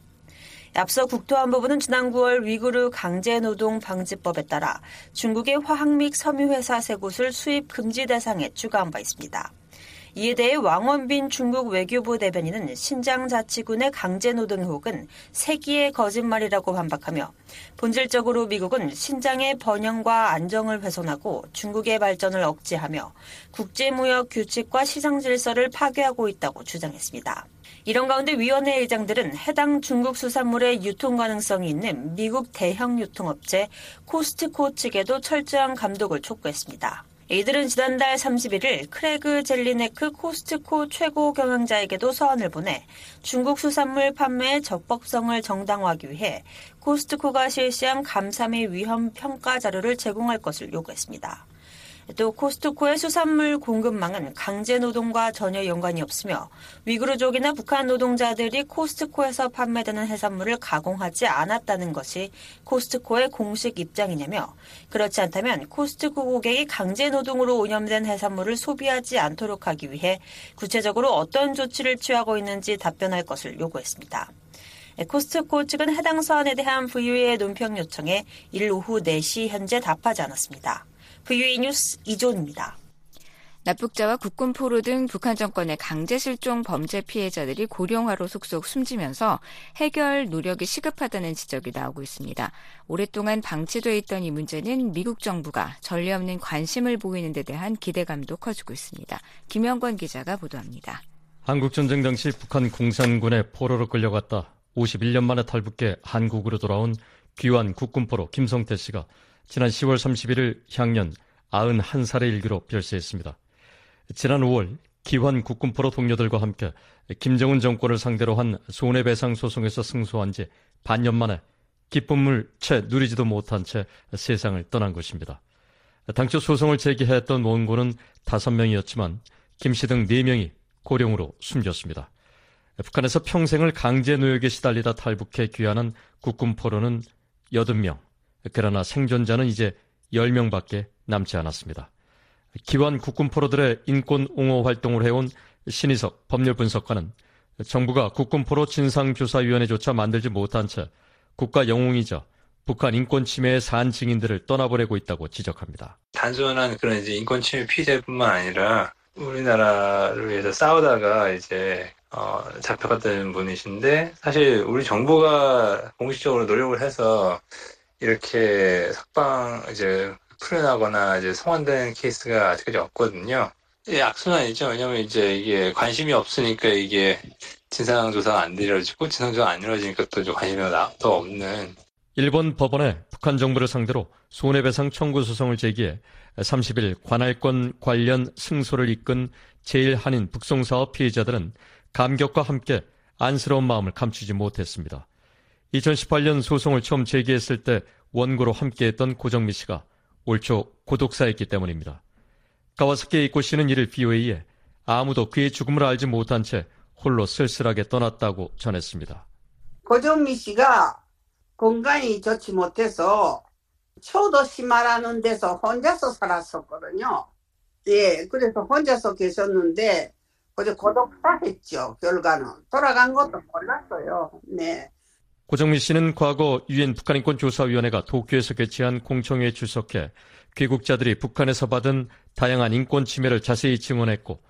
앞서 국토안보부는 지난 9월 위구르 강제노동 방지법에 따라 중국의 화학 및 섬유회사 세 곳을 수입 금지 대상에 추가한 바 있습니다. 이에 대해 왕원빈 중국 외교부 대변인은 신장 자치군의 강제 노동 의혹은 세기의 거짓말이라고 반박하며 본질적으로 미국은 신장의 번영과 안정을 훼손하고 중국의 발전을 억제하며 국제무역 규칙과 시장 질서를 파괴하고 있다고 주장했습니다. 이런 가운데 위원회 의장들은 해당 중국 수산물의 유통 가능성이 있는 미국 대형 유통업체 코스트코 측에도 철저한 감독을 촉구했습니다. 이들은 지난달 31일 크레그 젤리네크 코스트코 최고 경영자에게도 서한을 보내 중국 수산물 판매의 적법성을 정당화하기 위해 코스트코가 실시한 감사 및 위험 평가 자료를 제공할 것을 요구했습니다. 또 코스트코의 수산물 공급망은 강제 노동과 전혀 연관이 없으며 위구르족이나 북한 노동자들이 코스트코에서 판매되는 해산물을 가공하지 않았다는 것이 코스트코의 공식 입장이냐며 그렇지 않다면 코스트코 고객이 강제 노동으로 오염된 해산물을 소비하지 않도록 하기 위해 구체적으로 어떤 조치를 취하고 있는지 답변할 것을 요구했습니다. 코스트코 측은 해당 사안에 대한 VOA의 논평 요청에 일 오후 4시 현재 답하지 않았습니다. VOA 뉴스 이존입니다. 납북자와 국군 포로 등 북한 정권의 강제 실종 범죄 피해자들이 고령화로 속속 숨지면서 해결 노력이 시급하다는 지적이 나오고 있습니다. 오랫동안 방치돼 있던 이 문제는 미국 정부가 전례 없는 관심을 보이는 데 대한 기대감도 커지고 있습니다. 김영권 기자가 보도합니다. 한국전쟁 당시 북한 공산군의 포로로 끌려갔다 51년 만에 탈북해 한국으로 돌아온 귀환 국군포로 김성태 씨가 지난 10월 31일 향년 91살의 일기로 별세했습니다. 지난 5월 기환 국군포로 동료들과 함께 김정은 정권을 상대로 한 손해배상 소송에서 승소한 지 반년 만에 기쁨을 채 누리지도 못한 채 세상을 떠난 것입니다. 당초 소송을 제기했던 원고는 5명이었지만 김씨 등 4명이 고령으로 숨졌습니다. 북한에서 평생을 강제 노역에 시달리다 탈북해 귀환한 국군포로는 80명, 그러나 생존자는 이제 10명밖에 남지 않았습니다. 기완 국군 포로들의 인권 옹호 활동을 해온 신희석 법률분석관은 정부가 국군포로 진상조사위원회조차 만들지 못한 채 국가 영웅이자 북한 인권 침해의 산 증인들을 떠나보내고 있다고 지적합니다. 단순한 그런 이제 인권 침해 피해자뿐만 아니라 우리나라를 위해서 싸우다가 이제 어, 잡혀갔던 분이신데 사실 우리 정부가 공식적으로 노력을 해서 이렇게 석방 이제 풀려나거나 이제 송환된 케이스가 아직까지 없거든요. 예, 악순환이죠. 왜냐면 이제 이게 관심이 없으니까 이게 진상조사가 안 이루어지고 진상조사가 안 이루어지니까 또 관심이 더 없는. 일본 법원에 북한 정부를 상대로 손해배상 청구 소송을 제기해 30일 관할권 관련 승소를 이끈 제일한인 북송사업 피해자들은 감격과 함께 안쓰러운 마음을 감추지 못했습니다. 2018년 소송을 처음 제기했을 때 원고로 함께했던 고정미 씨가 올 초 고독사했기 때문입니다. 가와사키 이코 씨는 이를 BOA에 아무도 그의 죽음을 알지 못한 채 홀로 쓸쓸하게 떠났다고 전했습니다. 고정미 씨가 건강이 좋지 못해서 초도심마라는 데서 혼자서 살았었거든요. 예, 그래서 혼자서 계셨는데 고독사했죠. 결과는 돌아간 것도 몰랐어요. 네. 고정미 씨는 과거 유엔 북한인권조사위원회가 도쿄에서 개최한 공청회에 출석해 귀국자들이 북한에서 받은 다양한 인권 침해를 자세히 증언했고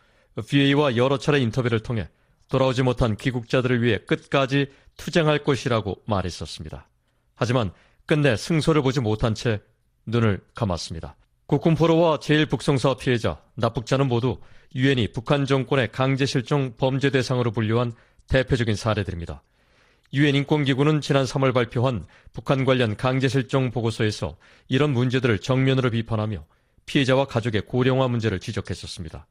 VA와 여러 차례 인터뷰를 통해 돌아오지 못한 귀국자들을 위해 끝까지 투쟁할 것이라고 말했었습니다. 하지만 끝내 승소를 보지 못한 채 눈을 감았습니다. 국군포로와 제일북송사 피해자, 납북자는 모두 유엔이 북한 정권의 강제 실종 범죄 대상으로 분류한 대표적인 사례들입니다. 유엔 인권기구는 지난 3월 발표한 북한 관련 강제 실종 보고서에서 이런 문제들을 정면으로 비판하며 피해자와 가족의 고령화 문제를 지적했었습니다.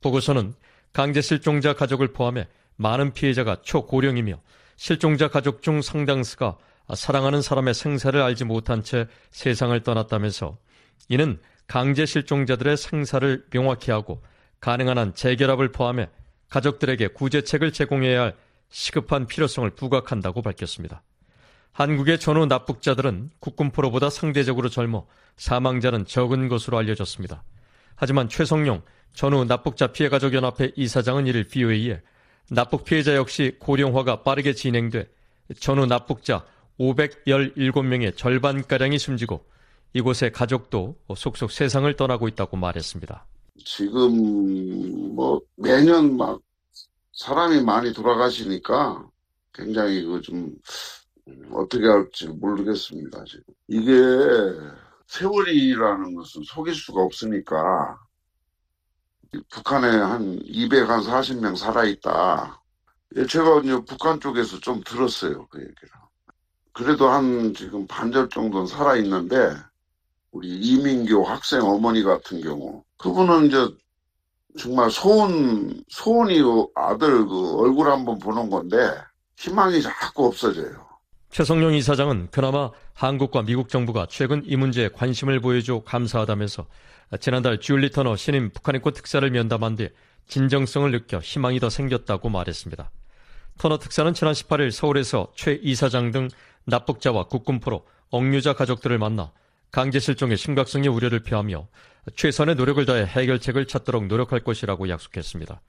보고서는 강제 실종자 가족을 포함해 많은 피해자가 초고령이며 실종자 가족 중 상당수가 사랑하는 사람의 생사를 알지 못한 채 세상을 떠났다면서 이는 강제 실종자들의 생사를 명확히 하고 가능한 한 재결합을 포함해 가족들에게 구제책을 제공해야 할 시급한 필요성을 부각한다고 밝혔습니다. 한국의 전후 납북자들은 국군포로보다 상대적으로 젊어 사망자는 적은 것으로 알려졌습니다. 하지만 최성용 전후 납북자 피해가족연합회 이사장은 이를 BOA에 납북 피해자 역시 고령화가 빠르게 진행돼 전후 납북자 517명의 절반가량이 숨지고 이곳의 가족도 속속 세상을 떠나고 있다고 말했습니다. 지금 뭐 매년 막 사람이 많이 돌아가시니까 굉장히 그좀 어떻게 할지 모르겠습니다. 지금 이게 세월이라는 것은 속일 수가 없으니까 북한에 한 240명 살아있다. 예, 제가 북한 쪽에서 좀 들었어요. 그 얘기를. 그래도 한 지금 반절 정도는 살아있는데 우리 이민교 학생 어머니 같은 경우 그분은 이제 정말 소원 소원이 아들 그 얼굴 한번 보는 건데 희망이 자꾸 없어져요. 최성룡 이사장은 그나마 한국과 미국 정부가 최근 이 문제에 관심을 보여줘 감사하다면서 지난달 주얼리 터너 신임 북한인권 특사를 면담한 뒤 진정성을 느껴 희망이 더 생겼다고 말했습니다. 터너 특사는 지난 18일 서울에서 최 이사장 등 납북자와 국군포로 억류자 가족들을 만나 강제 실종의 심각성의 우려를 표하며 최선의 노력을 다해 해결책을 찾도록 노력할 것이라고 약속했습니다.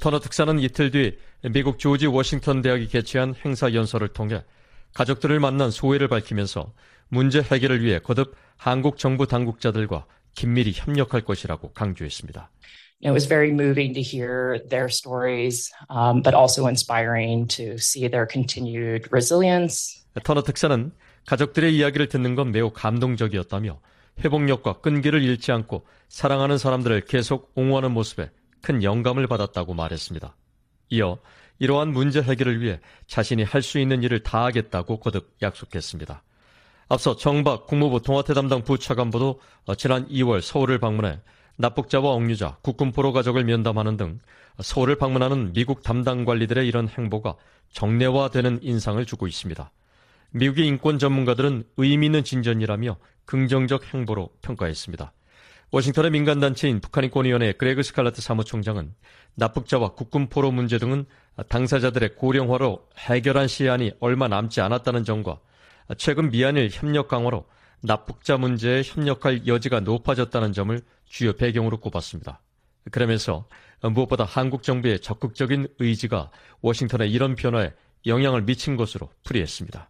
터너 특사는 이틀 뒤 미국 조지 워싱턴 대학이 개최한 행사 연설을 통해 가족들을 만난 소회를 밝히면서 문제 해결을 위해 거듭 한국 정부 당국자들과 긴밀히 협력할 것이라고 강조했습니다. it was very moving to hear their stories, um, but also inspiring to see their continued resilience. 터너 특사는 가족들의 이야기를 듣는 건 매우 감동적이었다며 회복력과 끈기를 잃지 않고 사랑하는 사람들을 계속 옹호하는 모습에 큰 영감을 받았다고 말했습니다. 이어 이러한 문제 해결을 위해 자신이 할 수 있는 일을 다 하겠다고 거듭 약속했습니다. 앞서 정박 국무부 동아태 담당 부차관보도 지난 2월 서울을 방문해 납북자와 억류자, 국군포로 가족을 면담하는 등 서울을 방문하는 미국 담당 관리들의 이런 행보가 정례화되는 인상을 주고 있습니다. 미국의 인권 전문가들은 의미 있는 진전이라며 긍정적 행보로 평가했습니다. 워싱턴의 민간단체인 북한인권위원회 그레그 스칼라튜 사무총장은 납북자와 국군포로 문제 등은 당사자들의 고령화로 해결한 시한이 얼마 남지 않았다는 점과 최근 미한일 협력 강화로 납북자 문제에 협력할 여지가 높아졌다는 점을 주요 배경으로 꼽았습니다. 그러면서 무엇보다 한국 정부의 적극적인 의지가 워싱턴의 이런 변화에 영향을 미친 것으로 풀이했습니다.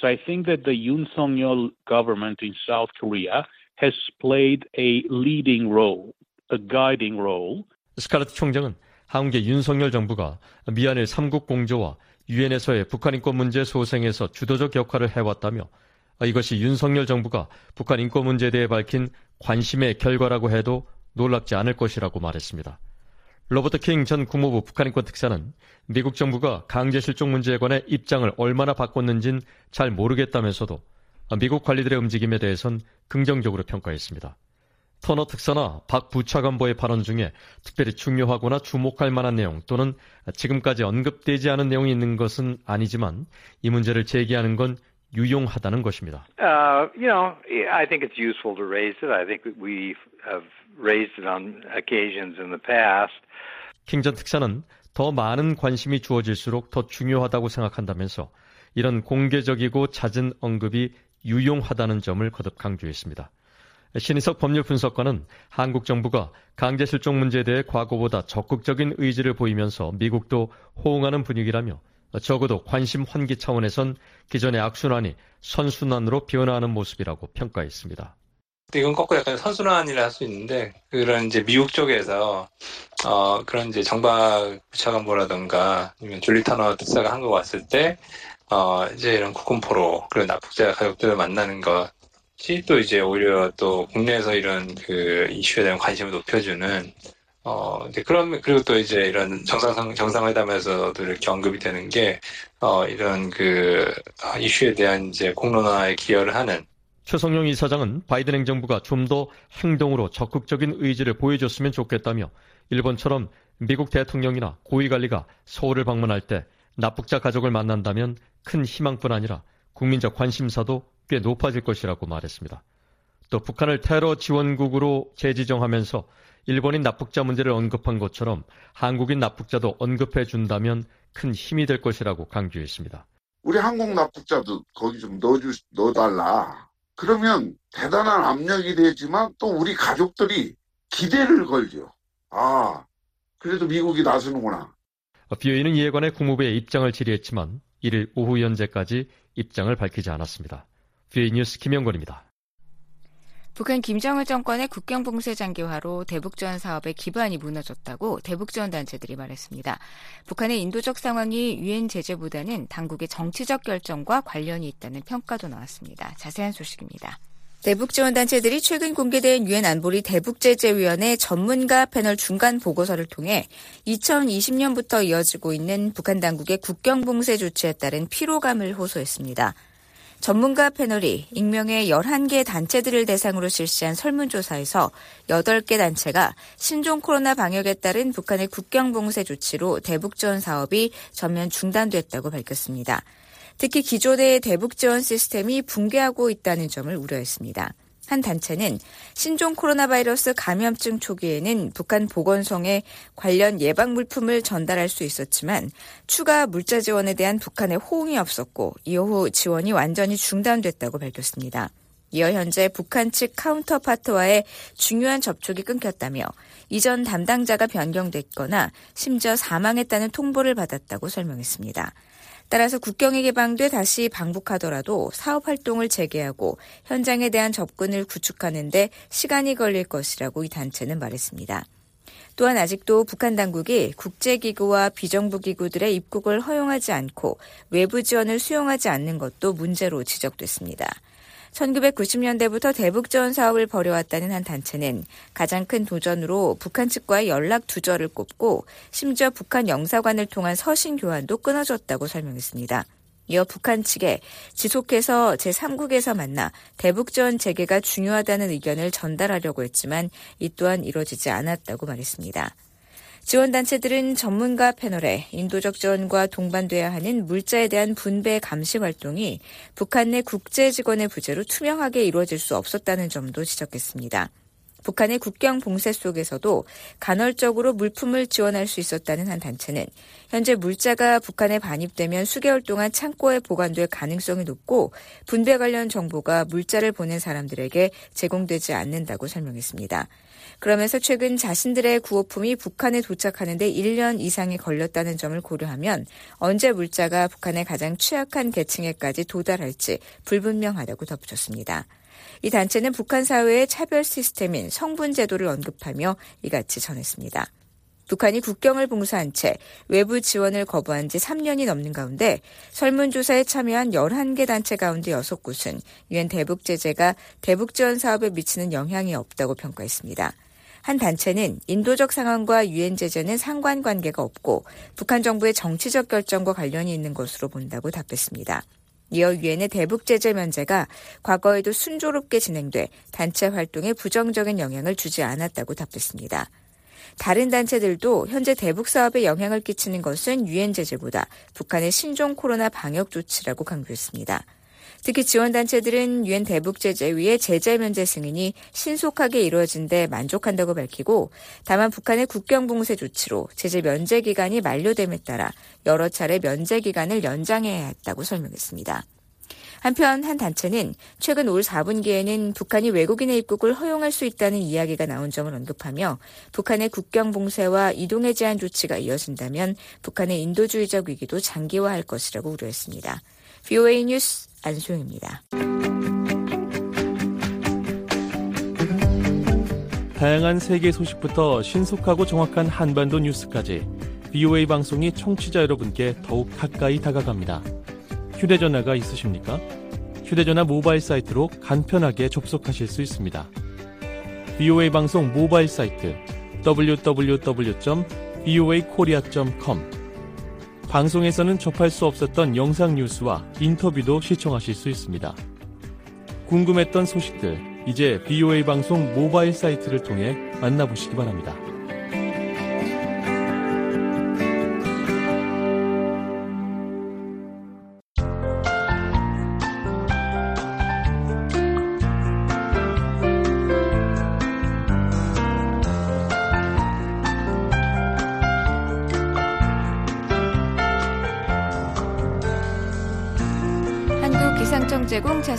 So I think that the Yoon Song-yeol government in South Korea has played a leading role, a guiding role. 스칼렛 총장은 한국의 윤석열 정부가 미얀일 삼국 공조와 유엔에서의 북한 인권 문제 소생에서 주도적 역할을 해왔다며 이것이 윤석열 정부가 북한 인권 문제에 대해 밝힌 관심의 결과라고 해도 놀랍지 않을 것이라고 말했습니다. 로버트 킹 전 국무부 북한인권 특사는 미국 정부가 강제 실종 문제에 관해 입장을 얼마나 바꿨는진 잘 모르겠다면서도 미국 관리들의 움직임에 대해선 긍정적으로 평가했습니다. 터너 특사나 박 부차관보의 발언 중에 특별히 중요하거나 주목할 만한 내용 또는 지금까지 언급되지 않은 내용이 있는 것은 아니지만 이 문제를 제기하는 건 유용하다는 것입니다. Uh, you know, I think it's useful to raise it. I think we have raised it on occasions in the past. 킹전 특사는 더 많은 관심이 주어질수록 더 중요하다고 생각한다면서 이런 공개적이고 잦은 언급이 유용하다는 점을 거듭 강조했습니다. 신희석 법률 분석관은 한국 정부가 강제 실종 문제에 대해 과거보다 적극적인 의지를 보이면서 미국도 호응하는 분위기라며 적어도 관심 환기 차원에선 기존의 악순환이 선순환으로 변화하는 모습이라고 평가했습니다. 이건 거꾸로 약간 선순환이라 할 수 있는데 그런 이제 미국 쪽에서 어 그런 이제 정박 부차관보라든가 아니면 줄리 터너 특사가 한국 왔을 때 어 이제 이런 국군포로 그런 납북자 가족들을 만나는 것이 또 이제 오히려 또 국내에서 이런 그 이슈에 대한 관심을 높여주는 어, 이제 그런, 그리고 또 이제 이런 정상, 정상회담에서도 이렇게 언급이 되는 게, 어, 이런 그, 아, 이슈에 대한 이제 공론화에 기여를 하는. 최성용 이사장은 바이든 행정부가 좀 더 행동으로 적극적인 의지를 보여줬으면 좋겠다며, 일본처럼 미국 대통령이나 고위관리가 서울을 방문할 때 납북자 가족을 만난다면 큰 희망뿐 아니라 국민적 관심사도 꽤 높아질 것이라고 말했습니다. 또 북한을 테러 지원국으로 재지정하면서 일본인 납북자 문제를 언급한 것처럼 한국인 납북자도 언급해 준다면 큰 힘이 될 것이라고 강조했습니다. 우리 한국 납북자도 거기 좀 넣어주, 넣어달라. 그러면 대단한 압력이 되지만 또 우리 가족들이 기대를 걸죠. 아, 그래도 미국이 나서는구나. BOE는 이에 관해 국무부의 입장을 질의했지만 1일 오후 현재까지 입장을 밝히지 않았습니다. BOE 뉴스 김영건입니다. 북한 김정은 정권의 국경 봉쇄 장기화로 대북 지원 사업의 기반이 무너졌다고 대북 지원 단체들이 말했습니다. 북한의 인도적 상황이 유엔 제재보다는 당국의 정치적 결정과 관련이 있다는 평가도 나왔습니다. 자세한 소식입니다. 대북 지원 단체들이 최근 공개된 유엔 안보리 대북 제재 위원회 전문가 패널 중간 보고서를 통해 2020년부터 이어지고 있는 북한 당국의 국경 봉쇄 조치에 따른 피로감을 호소했습니다. 전문가 패널이 익명의 11개 단체들을 대상으로 실시한 설문조사에서 8개 단체가 신종 코로나 방역에 따른 북한의 국경 봉쇄 조치로 대북 지원 사업이 전면 중단됐다고 밝혔습니다. 특히 기존의 대북 지원 시스템이 붕괴하고 있다는 점을 우려했습니다. 한 단체는 신종 코로나 바이러스 감염증 초기에는 북한 보건성에 관련 예방 물품을 전달할 수 있었지만 추가 물자 지원에 대한 북한의 호응이 없었고 이후 지원이 완전히 중단됐다고 밝혔습니다. 이어 현재 북한 측 카운터파트와의 중요한 접촉이 끊겼다며 이전 담당자가 변경됐거나 심지어 사망했다는 통보를 받았다고 설명했습니다. 따라서 국경이 개방돼 다시 방북하더라도 사업 활동을 재개하고 현장에 대한 접근을 구축하는데 시간이 걸릴 것이라고 이 단체는 말했습니다. 또한 아직도 북한 당국이 국제기구와 비정부기구들의 입국을 허용하지 않고 외부 지원을 수용하지 않는 것도 문제로 지적됐습니다. 1990년대부터 대북지원 사업을 벌여왔다는 한 단체는 가장 큰 도전으로 북한 측과의 연락 두절을 꼽고 심지어 북한 영사관을 통한 서신 교환도 끊어졌다고 설명했습니다. 이어 북한 측에 지속해서 제3국에서 만나 대북지원 재개가 중요하다는 의견을 전달하려고 했지만 이 또한 이뤄지지 않았다고 말했습니다. 지원단체들은 전문가 패널에 인도적 지원과 동반돼야 하는 물자에 대한 분배 감시 활동이 북한 내 국제 직원의 부재로 투명하게 이루어질 수 없었다는 점도 지적했습니다. 북한의 국경 봉쇄 속에서도 간헐적으로 물품을 지원할 수 있었다는 한 단체는 현재 물자가 북한에 반입되면 수개월 동안 창고에 보관될 가능성이 높고 분배 관련 정보가 물자를 보낸 사람들에게 제공되지 않는다고 설명했습니다. 그러면서 최근 자신들의 구호품이 북한에 도착하는데 1년 이상이 걸렸다는 점을 고려하면 언제 물자가 북한의 가장 취약한 계층에까지 도달할지 불분명하다고 덧붙였습니다. 이 단체는 북한 사회의 차별 시스템인 성분 제도를 언급하며 이같이 전했습니다. 북한이 국경을 봉쇄한 채 외부 지원을 거부한 지 3년이 넘는 가운데 설문조사에 참여한 11개 단체 가운데 6곳은 유엔 대북 제재가 대북 지원 사업에 미치는 영향이 없다고 평가했습니다. 한 단체는 인도적 상황과 유엔 제재는 상관관계가 없고 북한 정부의 정치적 결정과 관련이 있는 것으로 본다고 답했습니다. 이어 유엔의 대북 제재 면제가 과거에도 순조롭게 진행돼 단체 활동에 부정적인 영향을 주지 않았다고 답했습니다. 다른 단체들도 현재 대북 사업에 영향을 끼치는 것은 유엔 제재보다 북한의 신종 코로나 방역 조치라고 강조했습니다. 특히 지원단체들은 유엔 대북 제재 위에 제재 면제 승인이 신속하게 이루어진 데 만족한다고 밝히고 다만 북한의 국경 봉쇄 조치로 제재 면제 기간이 만료됨에 따라 여러 차례 면제 기간을 연장해야 했다고 설명했습니다. 한편 한 단체는 최근 올 4분기에는 북한이 외국인의 입국을 허용할 수 있다는 이야기가 나온 점을 언급하며 북한의 국경 봉쇄와 이동에 제한 조치가 이어진다면 북한의 인도주의적 위기도 장기화할 것이라고 우려했습니다. VOA 뉴스 안소영입니다. 다양한 세계 소식부터 신속하고 정확한 한반도 뉴스까지 VOA 방송이 청취자 여러분께 더욱 가까이 다가갑니다. 휴대전화가 있으십니까? 휴대전화 모바일 사이트로 간편하게 접속하실 수 있습니다. VOA 방송 모바일 사이트 www.voakorea.com 방송에서는 접할 수 없었던 영상 뉴스와 인터뷰도 시청하실 수 있습니다. 궁금했던 소식들 이제 BOA 방송 모바일 사이트를 통해 만나보시기 바랍니다.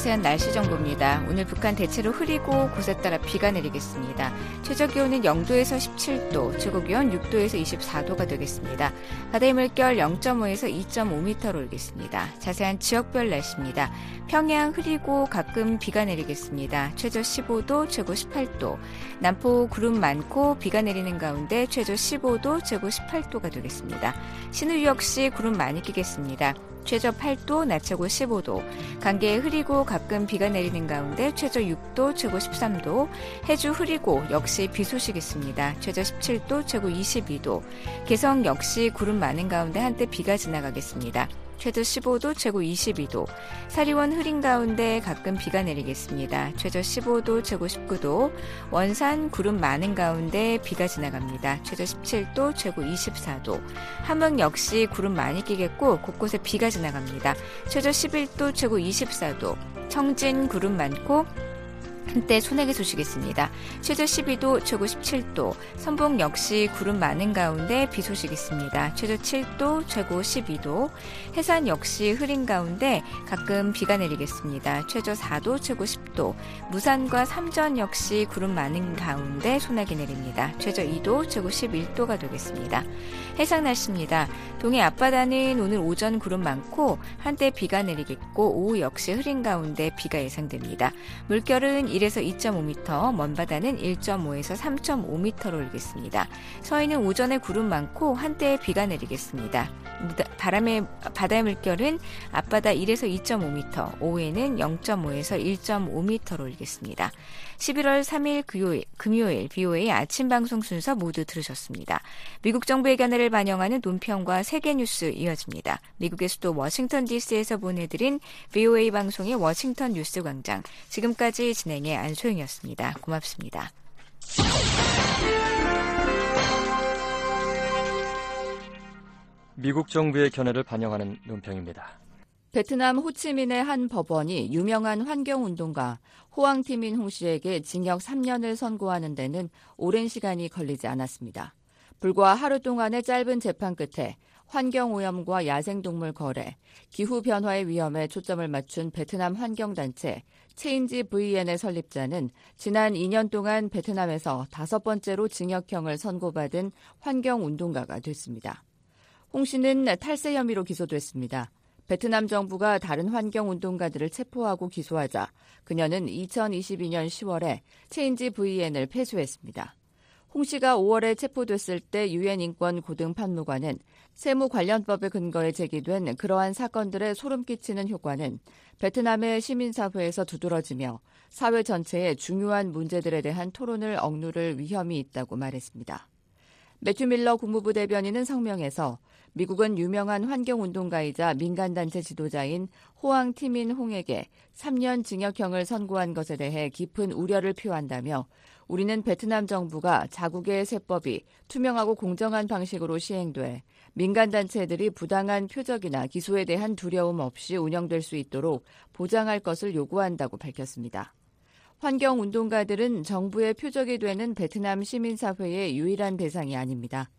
자세한 날씨 정보입니다. 오늘 북한 대체로 흐리고 곳에 따라 비가 내리겠습니다. 최저 기온은 0도에서 17도, 최고 기온 6도에서 24도가 되겠습니다. 바다의 물결 0.5에서 2.5m로 일겠습니다. 자세한 지역별 날씨입니다. 평양 흐리고 가끔 비가 내리겠습니다. 최저 15도, 최고 18도. 남포 구름 많고 비가 내리는 가운데 최저 15도, 최고 18도가 되겠습니다. 신우 역시 구름 많이 끼겠습니다. 최저 8도, 낮 최고 15도. 강계 흐리고 가끔 비가 내리는 가운데 최저 6도, 최고 13도. 해주 흐리고 역시 비 소식 있습니다. 최저 17도, 최고 22도. 개성 역시 구름 많은 가운데 한때 비가 지나가겠습니다. 최저 15도, 최고 22도. 사리원 흐린 가운데 가끔 비가 내리겠습니다. 최저 15도, 최고 19도. 원산 구름 많은 가운데 비가 지나갑니다. 최저 17도, 최고 24도. 함흥 역시 구름 많이 끼겠고 곳곳에 비가 지나갑니다. 최저 11도, 최고 24도. 청진 구름 많고 한때 소나기 소식이 있습니다. 최저 12도, 최고 17도. 선봉 역시 구름 많은 가운데 비 소식 있습니다. 최저 7도, 최고 12도. 해산 역시 흐린 가운데 가끔 비가 내리겠습니다. 최저 4도, 최고 10도. 무산과 삼전 역시 구름 많은 가운데 소나기 내립니다. 최저 2도, 최고 11도가 되겠습니다. 해상 날씨입니다. 동해 앞바다는 오늘 오전 구름 많고 한때 비가 내리겠고 오후 역시 흐린 가운데 비가 예상됩니다. 물결은 1 에서 2.5m, 먼바다는 1.5에서 3.5m로 일겠습니다. 서해는 오전에 구름 많고 한때 비가 내리겠습니다. 바람의 바다의 물결은 앞바다 1에서 2.5m, 오후에는 0.5에서 1.5m로 일겠습니다. 11월 3일 금요일, 금요일 BOA 아침 방송 순서 모두 들으셨습니다. 미국 정부 의 견해를 반영하는 논평과 세계 뉴스 이어집니다. 미국의 수도 워싱턴 DC에서 보내드린 BOA 방송의 워싱턴 뉴스 광장. 지금까지 진행의 안소영이었습니다. 고맙습니다. 미국 정부의 견해를 반영하는 논평입니다. 베트남 호치민의 한 법원이 유명한 환경운동가 호황티민 홍 씨에게 징역 3년을 선고하는 데는 오랜 시간이 걸리지 않았습니다. 불과 하루 동안의 짧은 재판 끝에 환경오염과 야생동물 거래, 기후변화의 위험에 초점을 맞춘 베트남 환경단체 체인지 VN의 설립자는 지난 2년 동안 베트남에서 다섯 번째로 징역형을 선고받은 환경운동가가 됐습니다. 홍 씨는 탈세 혐의로 기소됐습니다. 베트남 정부가 다른 환경 운동가들을 체포하고 기소하자 그녀는 2022년 10월에 체인지 VN을 폐쇄했습니다. 홍 씨가 5월에 체포됐을 때 유엔 인권 고등 판무관은 세무 관련법에 근거해 제기된 그러한 사건들의 소름 끼치는 효과는 베트남의 시민사회에서 두드러지며 사회 전체의 중요한 문제들에 대한 토론을 억누를 위험이 있다고 말했습니다. 매튜 밀러 국무부 대변인은 성명에서 미국은 유명한 환경운동가이자 민간단체 지도자인 호황 티민 홍에게 3년 징역형을 선고한 것에 대해 깊은 우려를 표한다며 우리는 베트남 정부가 자국의 세법이 투명하고 공정한 방식으로 시행돼 민간단체들이 부당한 표적이나 기소에 대한 두려움 없이 운영될 수 있도록 보장할 것을 요구한다고 밝혔습니다. 환경운동가들은 정부의 표적이 되는 베트남 시민사회의 유일한 대상이 아닙니다.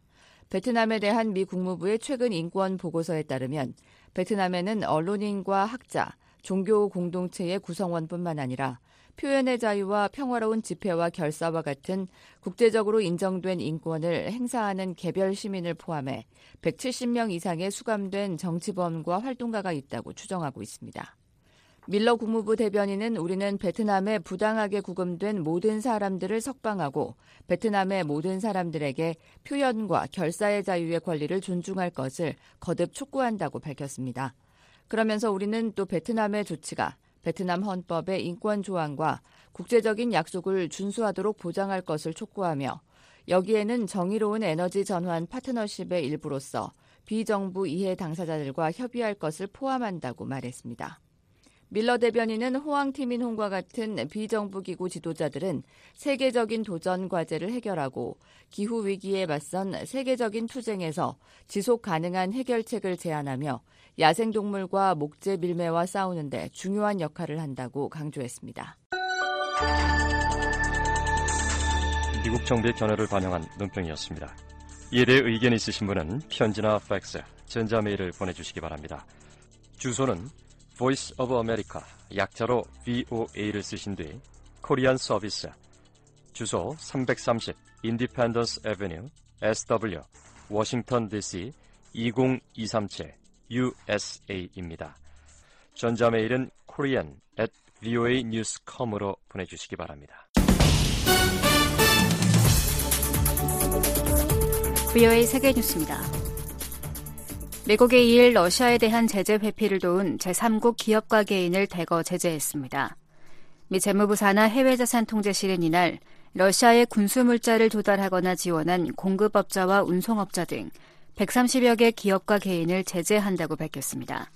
베트남에 대한 미 국무부의 최근 인권 보고서에 따르면 베트남에는 언론인과 학자, 종교 공동체의 구성원뿐만 아니라 표현의 자유와 평화로운 집회와 결사와 같은 국제적으로 인정된 인권을 행사하는 개별 시민을 포함해 170명 이상의 수감된 정치범과 활동가가 있다고 추정하고 있습니다. 밀러 국무부 대변인은 우리는 베트남에 부당하게 구금된 모든 사람들을 석방하고 베트남의 모든 사람들에게 표현과 결사의 자유의 권리를 존중할 것을 거듭 촉구한다고 밝혔습니다. 그러면서 우리는 또 베트남의 조치가 베트남 헌법의 인권 조항과 국제적인 약속을 준수하도록 보장할 것을 촉구하며 여기에는 정의로운 에너지 전환 파트너십의 일부로서 비정부 이해 당사자들과 협의할 것을 포함한다고 말했습니다. 밀러 대변인은 호황 티민 홍과 같은 비정부 기구 지도자들은 세계적인 도전 과제를 해결하고 기후 위기에 맞선 세계적인 투쟁에서 지속 가능한 해결책을 제안하며 야생 동물과 목재 밀매와 싸우는 데 중요한 역할을 한다고 강조했습니다. 미국 정부의 견해를 반영한 논평이었습니다. 이에 대해 의견 있으신 분은 편지나 팩스, 전자메일을 보내주시기 바랍니다. 주소는 Voice of America 약자로 VOA를 쓰신 뒤 코리안 서비스 주소 330 Independence Avenue SW 워싱턴 DC 20237 USA입니다. 전자메일은 korean at voanews.com으로 보내주시기 바랍니다. VOA 세계뉴스입니다. 미국이 이일 러시아에 대한 제재 회피를 도운 제3국 기업과 개인을 대거 제재했습니다. 미 재무부 산하 해외자산 통제실은 이날 러시아의 군수 물자를 조달하거나 지원한 공급업자와 운송업자 등 130여 개 기업과 개인을 제재한다고 밝혔습니다.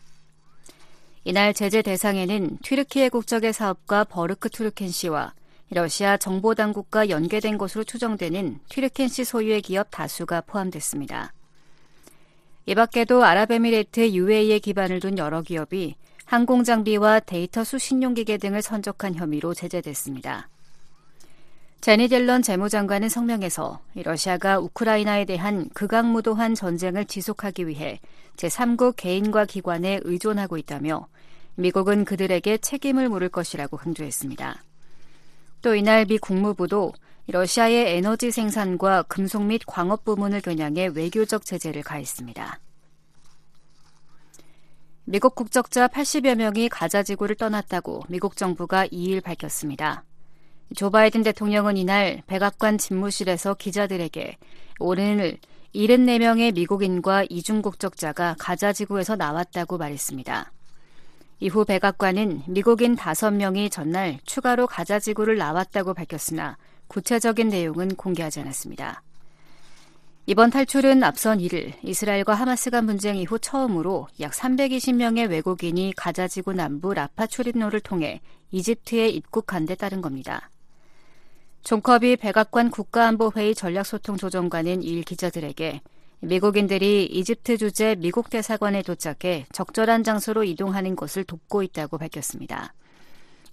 이날 제재 대상에는 튀르키예 국적의 사업가 버르크 투르켄 씨와 러시아 정보당국과 연계된 것으로 추정되는 튀르켄 씨 소유의 기업 다수가 포함됐습니다. 이 밖에도 아랍에미레이트 UAE에 기반을 둔 여러 기업이 항공장비와 데이터 수신용 기계 등을 선적한 혐의로 제재됐습니다. 제니 델런 재무장관은 성명에서 러시아가 우크라이나에 대한 극악무도한 전쟁을 지속하기 위해 제3국 개인과 기관에 의존하고 있다며 미국은 그들에게 책임을 물을 것이라고 강조했습니다. 또 이날 미 국무부도 러시아의 에너지 생산과 금속 및 광업 부문을 겨냥해 외교적 제재를 가했습니다. 미국 국적자 80여 명이 가자 지구를 떠났다고 미국 정부가 2일 밝혔습니다. 조 바이든 대통령은 이날 백악관 집무실에서 기자들에게 오늘 74명의 미국인과 이중 국적자가 가자 지구에서 나왔다고 말했습니다. 이후 백악관은 미국인 5명이 전날 추가로 가자 지구를 나왔다고 밝혔으나 구체적인 내용은 공개하지 않았습니다. 이번 탈출은 앞선 1일 이스라엘과 하마스 간 분쟁 이후 처음으로 약 320명의 외국인이 가자지구 남부 라파 출입로를 통해 이집트에 입국한 데 따른 겁니다. 존 커비 백악관 국가안보회의 전략소통조정관은 2일 기자들에게 미국인들이 이집트 주재 미국 대사관에 도착해 적절한 장소로 이동하는 것을 돕고 있다고 밝혔습니다.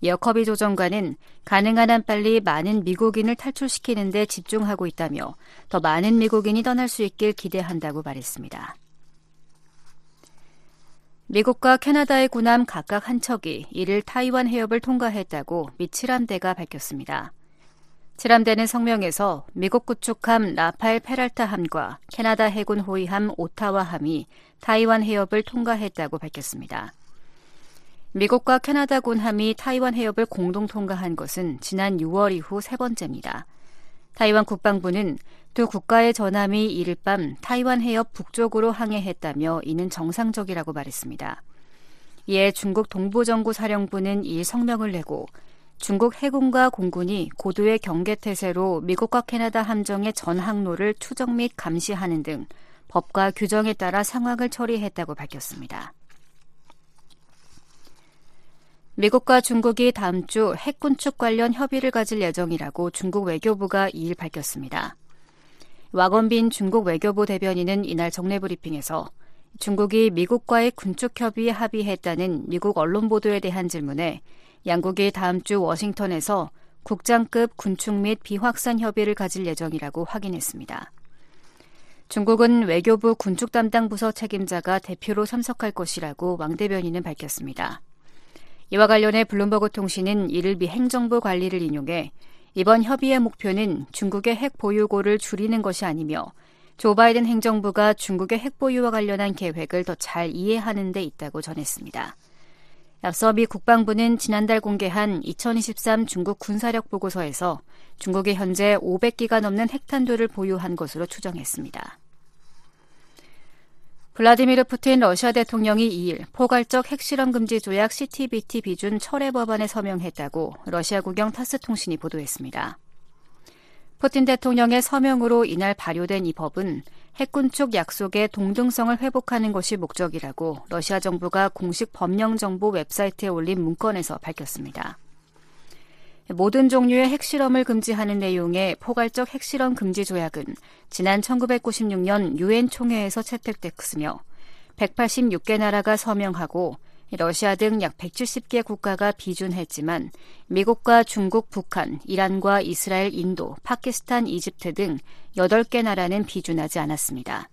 이어 커비 조정관은 가능한 한 빨리 많은 미국인을 탈출시키는 데 집중하고 있다며 더 많은 미국인이 떠날 수 있길 기대한다고 말했습니다. 미국과 캐나다의 군함 각각 한 척이 이를 타이완 해협을 통과했다고 미 칠함대가 밝혔습니다. 칠함대는 성명에서 미국 구축함 라파엘 페랄타 함과 캐나다 해군 호위함 오타와 함이 타이완 해협을 통과했다고 밝혔습니다. 미국과 캐나다 군함이 타이완 해협을 공동 통과한 것은 지난 6월 이후 세 번째입니다. 타이완 국방부는 두 국가의 전함이 이를 밤 타이완 해협 북쪽으로 항해했다며 이는 정상적이라고 말했습니다. 이에 중국 동부정구 사령부는 이 성명을 내고 중국 해군과 공군이 고도의 경계태세로 미국과 캐나다 함정의 전 항로를 추적 및 감시하는 등 법과 규정에 따라 상황을 처리했다고 밝혔습니다. 미국과 중국이 다음 주 핵군축 관련 협의를 가질 예정이라고 중국 외교부가 2일 밝혔습니다. 와건빈 중국 외교부 대변인은 이날 정례 브리핑에서 중국이 미국과의 군축 협의에 합의했다는 미국 언론 보도에 대한 질문에 양국이 다음 주 워싱턴에서 국장급 군축 및 비확산 협의를 가질 예정이라고 확인했습니다. 중국은 외교부 군축 담당 부서 책임자가 대표로 참석할 것이라고 왕 대변인은 밝혔습니다. 이와 관련해 블룸버그 통신은 이를 미 행정부 관리를 인용해 이번 협의의 목표는 중국의 핵 보유고를 줄이는 것이 아니며 조 바이든 행정부가 중국의 핵 보유와 관련한 계획을 더 잘 이해하는 데 있다고 전했습니다. 앞서 미 국방부는 지난달 공개한 2023 중국 군사력 보고서에서 중국이 현재 500기가 넘는 핵탄두를 보유한 것으로 추정했습니다. 블라디미르 푸틴 러시아 대통령이 2일 포괄적 핵실험 금지 조약 CTBT 비준 철회 법안에 서명했다고 러시아 국영 타스 통신이 보도했습니다. 푸틴 대통령의 서명으로 이날 발효된 이 법은 핵군축 약속의 동등성을 회복하는 것이 목적이라고 러시아 정부가 공식 법령 정보 웹사이트에 올린 문건에서 밝혔습니다. 모든 종류의 핵실험을 금지하는 내용의 포괄적 핵실험 금지 조약은 지난 1996년 유엔 총회에서 채택됐으며 186개 나라가 서명하고 러시아 등 약 170개 국가가 비준했지만 미국과 중국, 북한, 이란과 이스라엘, 인도, 파키스탄, 이집트 등 8개 나라는 비준하지 않았습니다.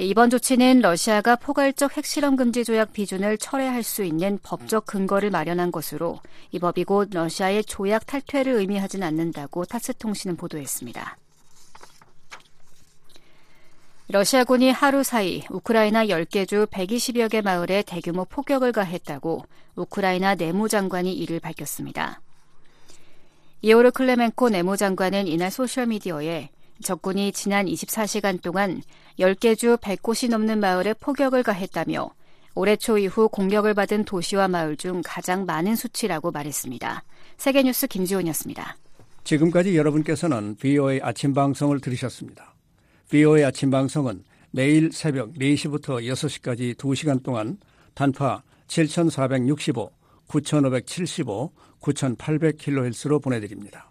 이번 조치는 러시아가 포괄적 핵실험 금지 조약 비준을 철회할 수 있는 법적 근거를 마련한 것으로 이 법이 곧 러시아의 조약 탈퇴를 의미하진 않는다고 타스 통신은 보도했습니다. 러시아군이 하루 사이 우크라이나 10개 주 120여 개 마을에 대규모 폭격을 가했다고 우크라이나 내무장관이 이를 밝혔습니다. 이오르 클레멘코 내무장관은 이날 소셜미디어에 적군이 지난 24시간 동안 10개 주 100곳이 넘는 마을에 포격을 가했다며 올해 초 이후 공격을 받은 도시와 마을 중 가장 많은 수치라고 말했습니다. 세계뉴스 김지훈이었습니다. 지금까지 여러분께서는 VOA 아침 방송을 들으셨습니다. VOA 아침 방송은 매일 새벽 4시부터 6시까지 2시간 동안 단파 7465, 9575, 9800kHz로 보내드립니다.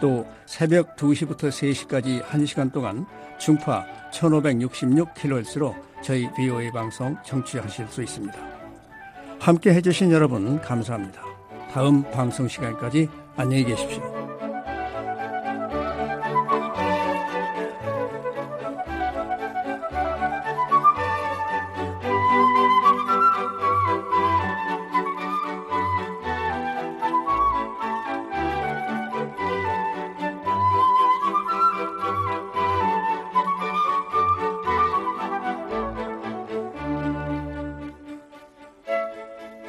또 새벽 2시부터 3시까지 1시간 동안 중파 1566kHz로 저희 VOA 방송 청취하실 수 있습니다. 함께 해주신 여러분 감사합니다. 다음 방송 시간까지 안녕히 계십시오.